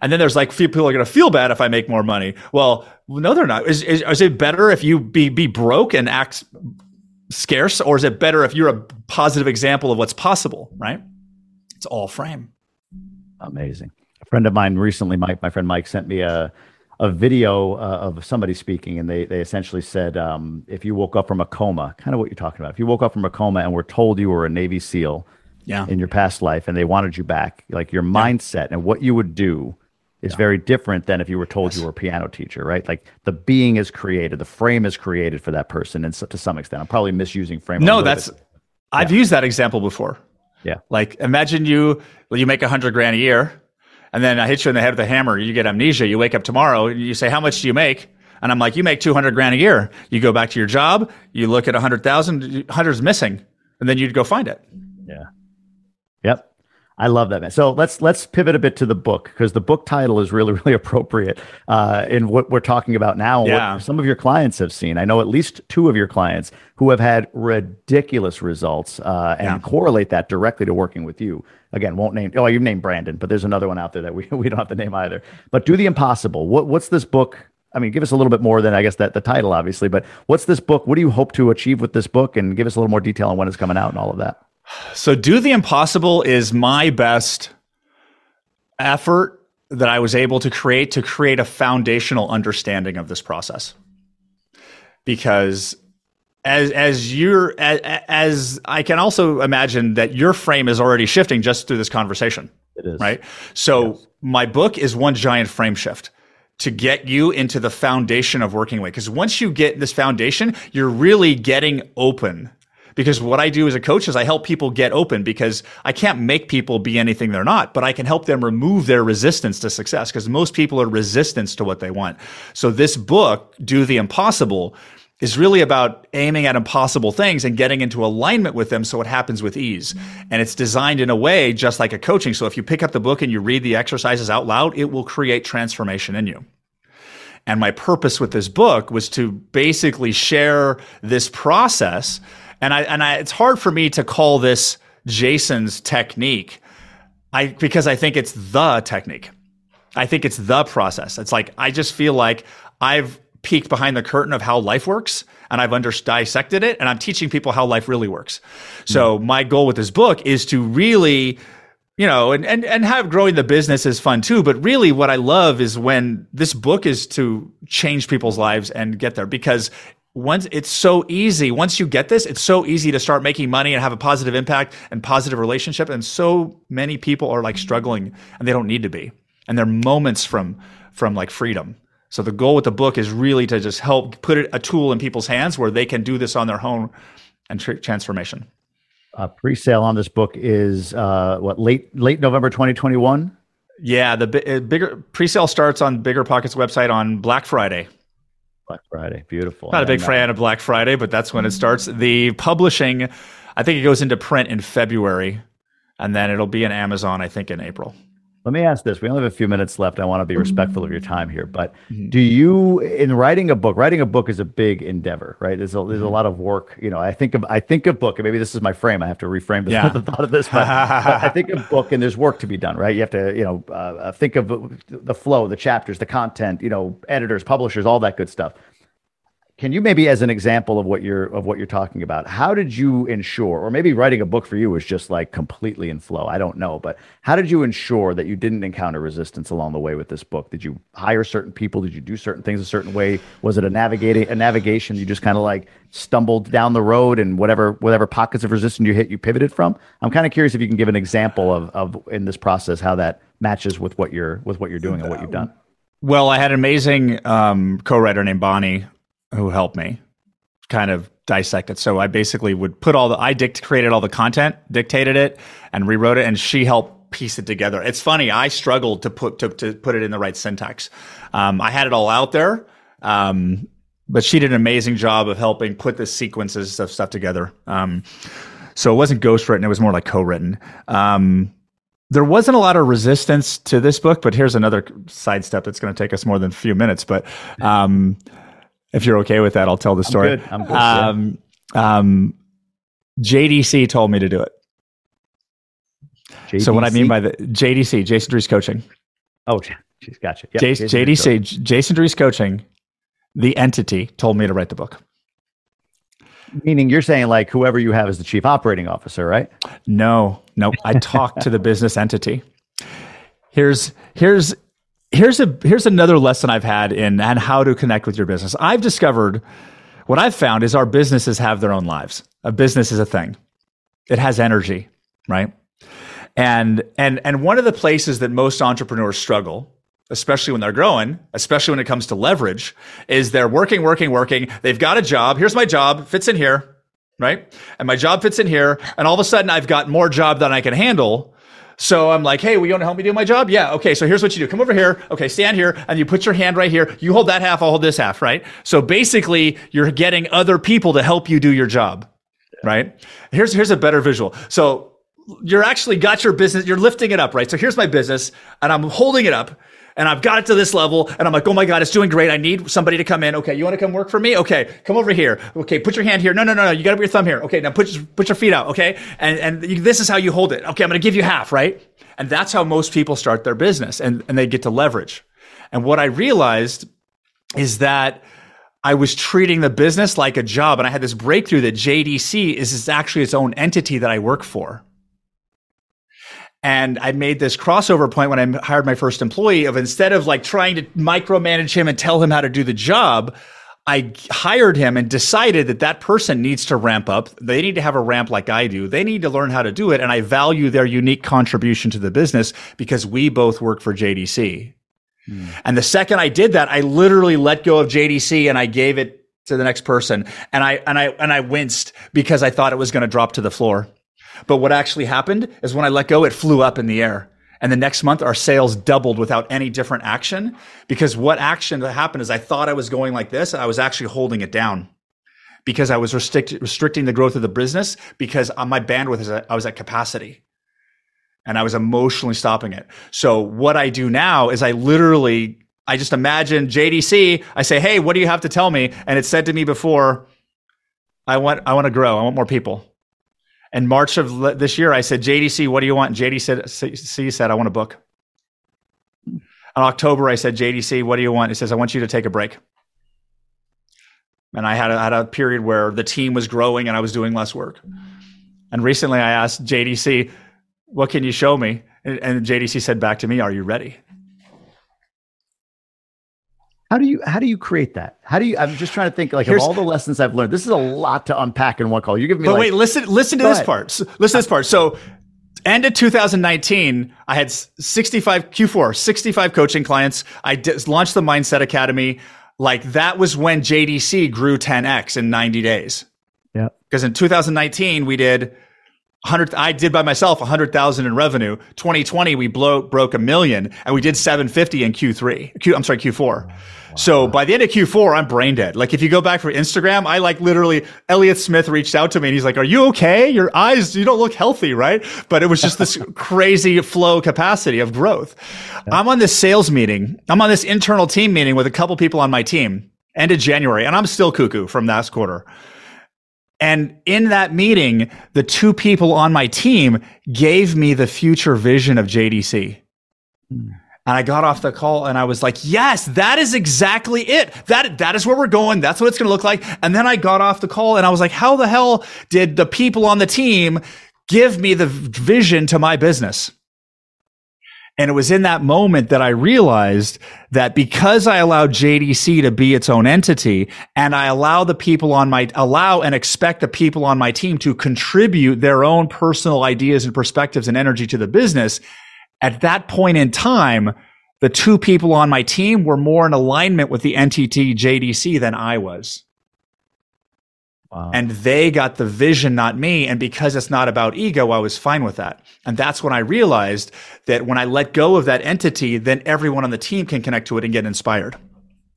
And then there's like people are going to feel bad if I make more money. Well, no, they're not. Is, is, is it better if you be, be broke and act scarce, or is it better if you're a positive example of what's possible? Right? It's all frame. Amazing. A friend of mine recently, Mike, my friend Mike, sent me a a video uh, of somebody speaking, and they they essentially said, um, if you woke up from a coma, kind of what you're talking about. If you woke up from a coma and were told you were a Navy SEAL, yeah. in your past life, and they wanted you back, like your yeah. mindset and what you would do is yeah. very different than if you were told yes. you were a piano teacher, right? Like the being is created, the frame is created for that person, and so, to some extent, I'm probably misusing frame. No, that's bit. I've used that example before. Yeah, like imagine you well, you make a hundred grand a year and then I hit you in the head with a hammer. You get amnesia. You wake up tomorrow. You say, "How much do you make?" And I'm like, "You make 200 grand a year." You go back to your job. You look at 100,000. Hundred's missing, and then you'd go find it. Yeah. Yep. I love that man. So let's let's pivot a bit to the book because the book title is really really appropriate uh, in what we're talking about now. Yeah. What some of your clients have seen. I know at least two of your clients who have had ridiculous results uh, and yeah. correlate that directly to working with you. Again, won't name. Oh, you've named Brandon, but there's another one out there that we, we don't have to name either. But do the impossible. What what's this book? I mean, give us a little bit more than I guess that the title, obviously. But what's this book? What do you hope to achieve with this book? And give us a little more detail on when it's coming out and all of that. So, Do the Impossible is my best effort that I was able to create to create a foundational understanding of this process. Because as as you're as, as I can also imagine that your frame is already shifting just through this conversation. It is. Right? So, yes. my book is one giant frame shift to get you into the foundation of working with. Because once you get this foundation, you're really getting open because what I do as a coach is I help people get open because I can't make people be anything they're not, but I can help them remove their resistance to success because most people are resistance to what they want. So this book, Do the Impossible, is really about aiming at impossible things and getting into alignment with them so it happens with ease. And it's designed in a way just like a coaching. So if you pick up the book and you read the exercises out loud, it will create transformation in you. And my purpose with this book was to basically share this process and I and I, it's hard for me to call this Jason's technique, I because I think it's the technique. I think it's the process. It's like I just feel like I've peeked behind the curtain of how life works and I've under dissected it and I'm teaching people how life really works. So mm. my goal with this book is to really you know, and, and, and have growing the business is fun too. But really what I love is when this book is to change people's lives and get there because once it's so easy once you get this it's so easy to start making money and have a positive impact and positive relationship and so many people are like struggling and they don't need to be. And they're moments from from like freedom. So the goal with the book is really to just help put it, a tool in people's hands where they can do this on their own and tr- transformation. Uh, pre-sale on this book is uh, what late late november 2021 yeah the uh, bigger pre-sale starts on bigger pockets website on black friday Black Friday. Beautiful. Not a big fan of Black Friday, but that's when it mm. starts. The publishing, I think it goes into print in February, and then it'll be in Amazon, I think, in April. Let me ask this. We only have a few minutes left. I want to be respectful of your time here, but mm-hmm. do you, in writing a book, writing a book is a big endeavor, right? There's a, there's a mm-hmm. lot of work. You know, I think of, I think of book, and maybe this is my frame. I have to reframe the, yeah. the thought of this, but, but, I think of book and there's work to be done, right? You have to, you know, uh, think of the flow, the chapters, the content, you know, editors, publishers, all that good stuff. Can you maybe, as an example of what you're of what you're talking about, how did you ensure, or maybe writing a book for you was just like completely in flow? I don't know, but how did you ensure that you didn't encounter resistance along the way with this book? Did you hire certain people? Did you do certain things a certain way? Was it a navigating a navigation? You just kind of like stumbled down the road and whatever whatever pockets of resistance you hit, you pivoted from. I'm kind of curious if you can give an example of of in this process how that matches with what you're with what you're doing and what you've done. Well, I had an amazing um, co-writer named Bonnie who helped me kind of dissect it. So I basically would put all the I dict created all the content, dictated it, and rewrote it, and she helped piece it together. It's funny. I struggled to put to, to put it in the right syntax. Um, I had it all out there, um, but she did an amazing job of helping put the sequences of stuff together. Um, so it wasn't ghostwritten; it was more like co-written. Um, there wasn't a lot of resistance to this book, but here's another side step that's going to take us more than a few minutes. But um, if you're okay with that, I'll tell the story. I'm good. I'm good, yeah. Um, um, JDC told me to do it. So what I mean by the JDC, Jason Drees Coaching, oh, she's gotcha. Yep, J- Jason JDC, Drees. Jason Drees Coaching, the entity told me to write the book. meaning you're saying like whoever you have as the chief operating officer, right? No, no, I talked to the business entity. Here's here's here's a here's another lesson I've had in and how to connect with your business. I've discovered what I've found is our businesses have their own lives. A business is a thing. It has energy, right? And and and one of the places that most entrepreneurs struggle, especially when they're growing, especially when it comes to leverage, is they're working, working, working. They've got a job. Here's my job, fits in here, right? And my job fits in here, and all of a sudden I've got more job than I can handle. So I'm like, hey, will you want to help me do my job? Yeah. Okay. So here's what you do. Come over here. Okay. Stand here and you put your hand right here. You hold that half. I'll hold this half. Right. So basically you're getting other people to help you do your job. Right. Here's, here's a better visual. So you're actually got your business. You're lifting it up. Right. So here's my business and I'm holding it up and I've got it to this level and I'm like, oh my God, it's doing great. I need somebody to come in. Okay. You want to come work for me? Okay. Come over here. Okay. Put your hand here. No, no, no, no. You got to put your thumb here. Okay. Now put put your feet out. Okay. And, and you, this is how you hold it. Okay. I'm going to give you half. Right. And that's how most people start their business and, and they get to leverage. And what I realized is that I was treating the business like a job. And I had this breakthrough that JDC is, is actually its own entity that I work for. And I made this crossover point when I hired my first employee of instead of like trying to micromanage him and tell him how to do the job, I hired him and decided that that person needs to ramp up. They need to have a ramp like I do. They need to learn how to do it. And I value their unique contribution to the business because we both work for JDC. Hmm. And the second I did that, I literally let go of JDC and I gave it to the next person. And I, and I, and I winced because I thought it was going to drop to the floor. But what actually happened is when I let go, it flew up in the air. And the next month, our sales doubled without any different action because what action that happened is I thought I was going like this. and I was actually holding it down because I was restrict, restricting the growth of the business because on my bandwidth is at, I was at capacity and I was emotionally stopping it. So what I do now is I literally, I just imagine JDC. I say, Hey, what do you have to tell me? And it said to me before, I want, I want to grow. I want more people. In March of this year, I said, JDC, what do you want? And JDC said, I want a book. In October, I said, JDC, what do you want? He says, I want you to take a break. And I had a, had a period where the team was growing and I was doing less work. And recently I asked JDC, what can you show me? And, and JDC said back to me, are you ready? How do you how do you create that? How do you? I'm just trying to think like Here's- of all the lessons I've learned. This is a lot to unpack in one call. You give me But like, wait, listen, listen to this ahead. part. Listen to this part. So, end of 2019, I had 65 Q4, 65 coaching clients. I did, launched the Mindset Academy. Like that was when JDC grew 10x in 90 days. yeah, Because in 2019, we did 100, I did by myself 100,000 in revenue. 2020, we blow, broke a million and we did 750 in Q3. Q, I'm sorry, Q4. So by the end of Q4, I'm brain dead. Like if you go back for Instagram, I like literally, Elliot Smith reached out to me and he's like, are you okay? Your eyes, you don't look healthy, right? But it was just this crazy flow capacity of growth. I'm on this sales meeting. I'm on this internal team meeting with a couple people on my team end of January and I'm still cuckoo from last quarter. And in that meeting, the two people on my team gave me the future vision of JDC. And I got off the call and I was like, yes, that is exactly it. That, that is where we're going. That's what it's going to look like. And then I got off the call and I was like, how the hell did the people on the team give me the vision to my business? And it was in that moment that I realized that because I allow JDC to be its own entity and I allow the people on my, allow and expect the people on my team to contribute their own personal ideas and perspectives and energy to the business, at that point in time, the two people on my team were more in alignment with the entity JDC than I was. Wow. And they got the vision, not me. And because it's not about ego, I was fine with that. And that's when I realized that when I let go of that entity, then everyone on the team can connect to it and get inspired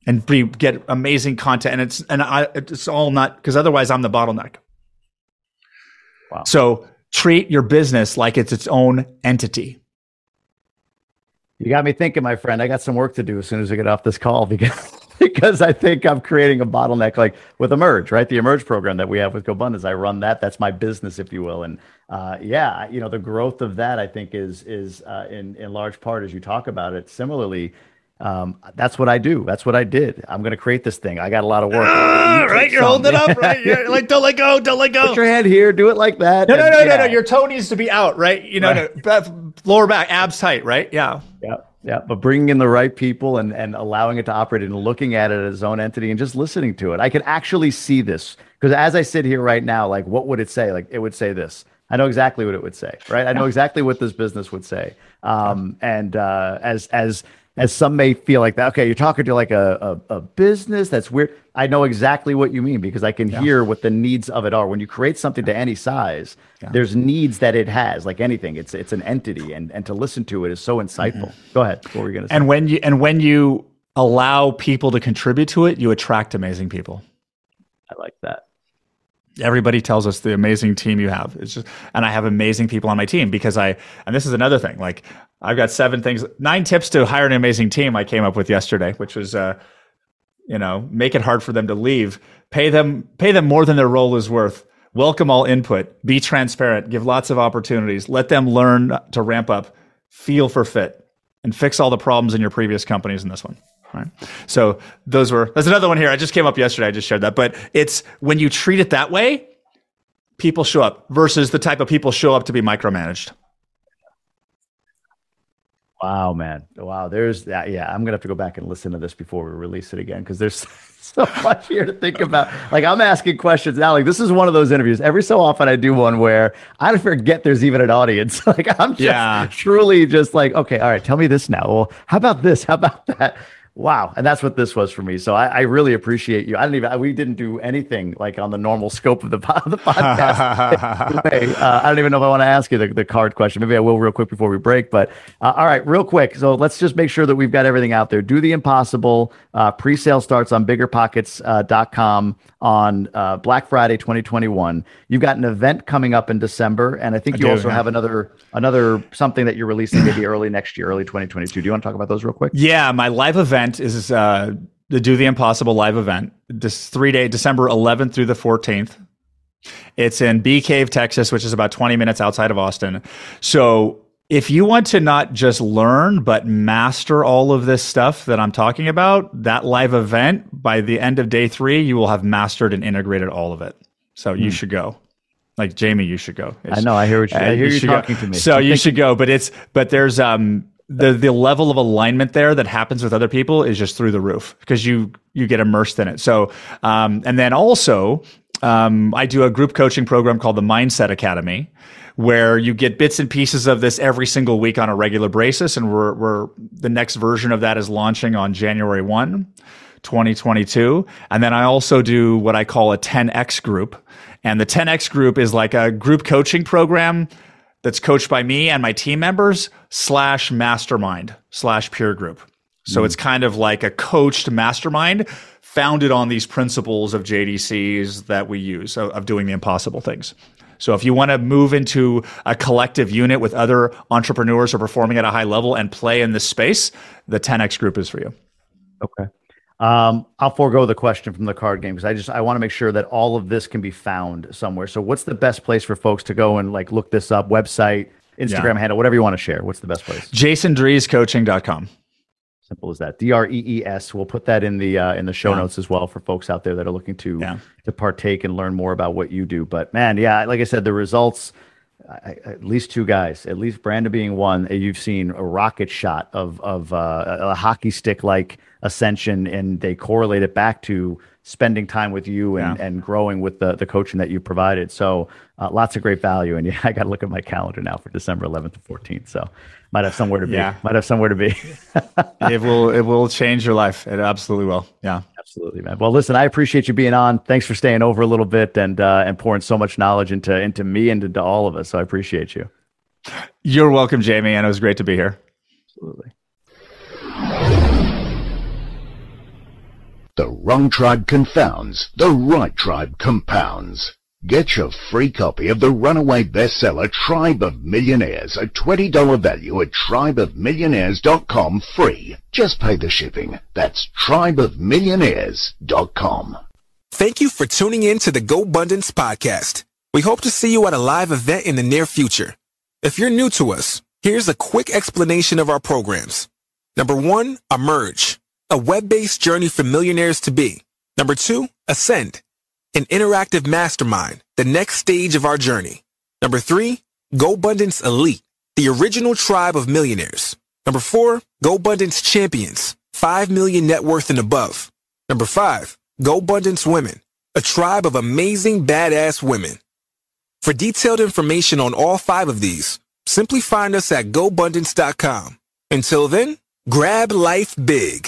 and be, get amazing content. And it's, and I, it's all not, because otherwise I'm the bottleneck. Wow. So treat your business like it's its own entity. You got me thinking, my friend. I got some work to do as soon as we get off this call because because I think I'm creating a bottleneck, like with Emerge, right? The Emerge program that we have with GoBundance. I run that. That's my business, if you will. And uh, yeah, you know, the growth of that, I think, is is uh, in in large part as you talk about it. Similarly, um, that's what I do. That's what I did. I'm going to create this thing. I got a lot of work. Uh, right, you're holding it up, right? You're like, don't let go, don't let go. Put your hand here. Do it like that. No, no, no, yeah. no, no. Your toe needs to be out, right? You know, right. no, lower back, abs tight, right? Yeah. Yeah. Yeah, but bringing in the right people and, and allowing it to operate and looking at it as its own entity and just listening to it. I can actually see this because as I sit here right now, like what would it say? Like it would say this. I know exactly what it would say, right? I know exactly what this business would say. Um, and uh, as as as some may feel like that. Okay, you're talking to like a, a, a business that's weird. I know exactly what you mean because I can yeah. hear what the needs of it are. When you create something to any size, yeah. there's needs that it has, like anything. It's it's an entity, and and to listen to it is so insightful. Mm-hmm. Go ahead. What were you gonna say? And when you and when you allow people to contribute to it, you attract amazing people. I like that everybody tells us the amazing team you have. It's just, and I have amazing people on my team because I, and this is another thing. Like I've got seven things, nine tips to hire an amazing team I came up with yesterday, which was, uh, you know, make it hard for them to leave, pay them, pay them more than their role is worth, welcome all input, be transparent, give lots of opportunities, let them learn to ramp up, feel for fit, and fix all the problems in your previous companies in this one. Right. So those were, there's another one here. I just came up yesterday. I just shared that, but it's when you treat it that way, people show up versus the type of people show up to be micromanaged. Wow, man. Wow. There's that. Yeah. I'm going to have to go back and listen to this before we release it again because there's so much here to think about. Like, I'm asking questions now. Like, this is one of those interviews. Every so often, I do one where I forget there's even an audience. like, I'm just yeah. truly just like, okay, all right, tell me this now. Well, how about this? How about that? Wow, and that's what this was for me. So I, I, really appreciate you. I didn't even we didn't do anything like on the normal scope of the, the podcast. uh, I don't even know if I want to ask you the, the card question. Maybe I will real quick before we break. But uh, all right, real quick. So let's just make sure that we've got everything out there. Do the impossible. Uh, pre-sale starts on biggerpockets.com uh, on uh, Black Friday 2021. You've got an event coming up in December, and I think I you do, also yeah. have another another something that you're releasing maybe early next year, early 2022. Do you want to talk about those real quick? Yeah, my live event is uh, the Do the Impossible live event. This three day December 11th through the 14th. It's in Bee Cave, Texas, which is about 20 minutes outside of Austin. So if you want to not just learn but master all of this stuff that I'm talking about, that live event by the end of day three, you will have mastered and integrated all of it. So mm. you hmm. should go. Like Jamie, you should go. It's, I know. I hear what you, I hear you, you talking go. to me. So you should go, but it's but there's um the the level of alignment there that happens with other people is just through the roof because you you get immersed in it. So um and then also um I do a group coaching program called the Mindset Academy where you get bits and pieces of this every single week on a regular basis. And we're, we're the next version of that is launching on January 1, 2022. And then I also do what I call a 10X group. And the 10X group is like a group coaching program that's coached by me and my team members slash mastermind slash peer group. So mm. it's kind of like a coached mastermind founded on these principles of JDCs that we use of, of doing the impossible things. So if you want to move into a collective unit with other entrepreneurs who are performing at a high level and play in this space, the 10x group is for you. Okay. Um, I'll forego the question from the card game because I just I want to make sure that all of this can be found somewhere. So what's the best place for folks to go and like look this up? Website, Instagram yeah. handle, whatever you want to share. What's the best place? JasonDreesCoaching.com. Simple as that. D R E E S. We'll put that in the uh, in the show yeah. notes as well for folks out there that are looking to yeah. to partake and learn more about what you do. But man, yeah, like I said, the results. I, at least two guys, at least Brandon being one, you've seen a rocket shot of of uh, a hockey stick like ascension, and they correlate it back to spending time with you and, yeah. and growing with the, the coaching that you provided. So uh, lots of great value. And yeah, I got to look at my calendar now for December 11th to 14th. So might have somewhere to be. Yeah. Might have somewhere to be. it will, it will change your life. It absolutely will. Yeah. Absolutely, man. Well, listen, I appreciate you being on. Thanks for staying over a little bit and uh, and pouring so much knowledge into into me and into all of us. So I appreciate you. You're welcome, Jamie, and it was great to be here. Absolutely. The wrong tribe confounds, the right tribe compounds. Get your free copy of the runaway bestseller Tribe of Millionaires, a $20 value at tribeofmillionaires.com free. Just pay the shipping. That's tribeofmillionaires.com. Thank you for tuning in to the GoBundance podcast. We hope to see you at a live event in the near future. If you're new to us, here's a quick explanation of our programs. Number one, Emerge, a web-based journey for millionaires to be. Number two, Ascend, an interactive mastermind, the next stage of our journey. Number three, GoBundance Elite, the original tribe of millionaires. Number four, GoBundance Champions, 5 million net worth and above. Number five, GoBundance Women, a tribe of amazing badass women. For detailed information on all five of these, simply find us at GoBundance.com. Until then, grab life big.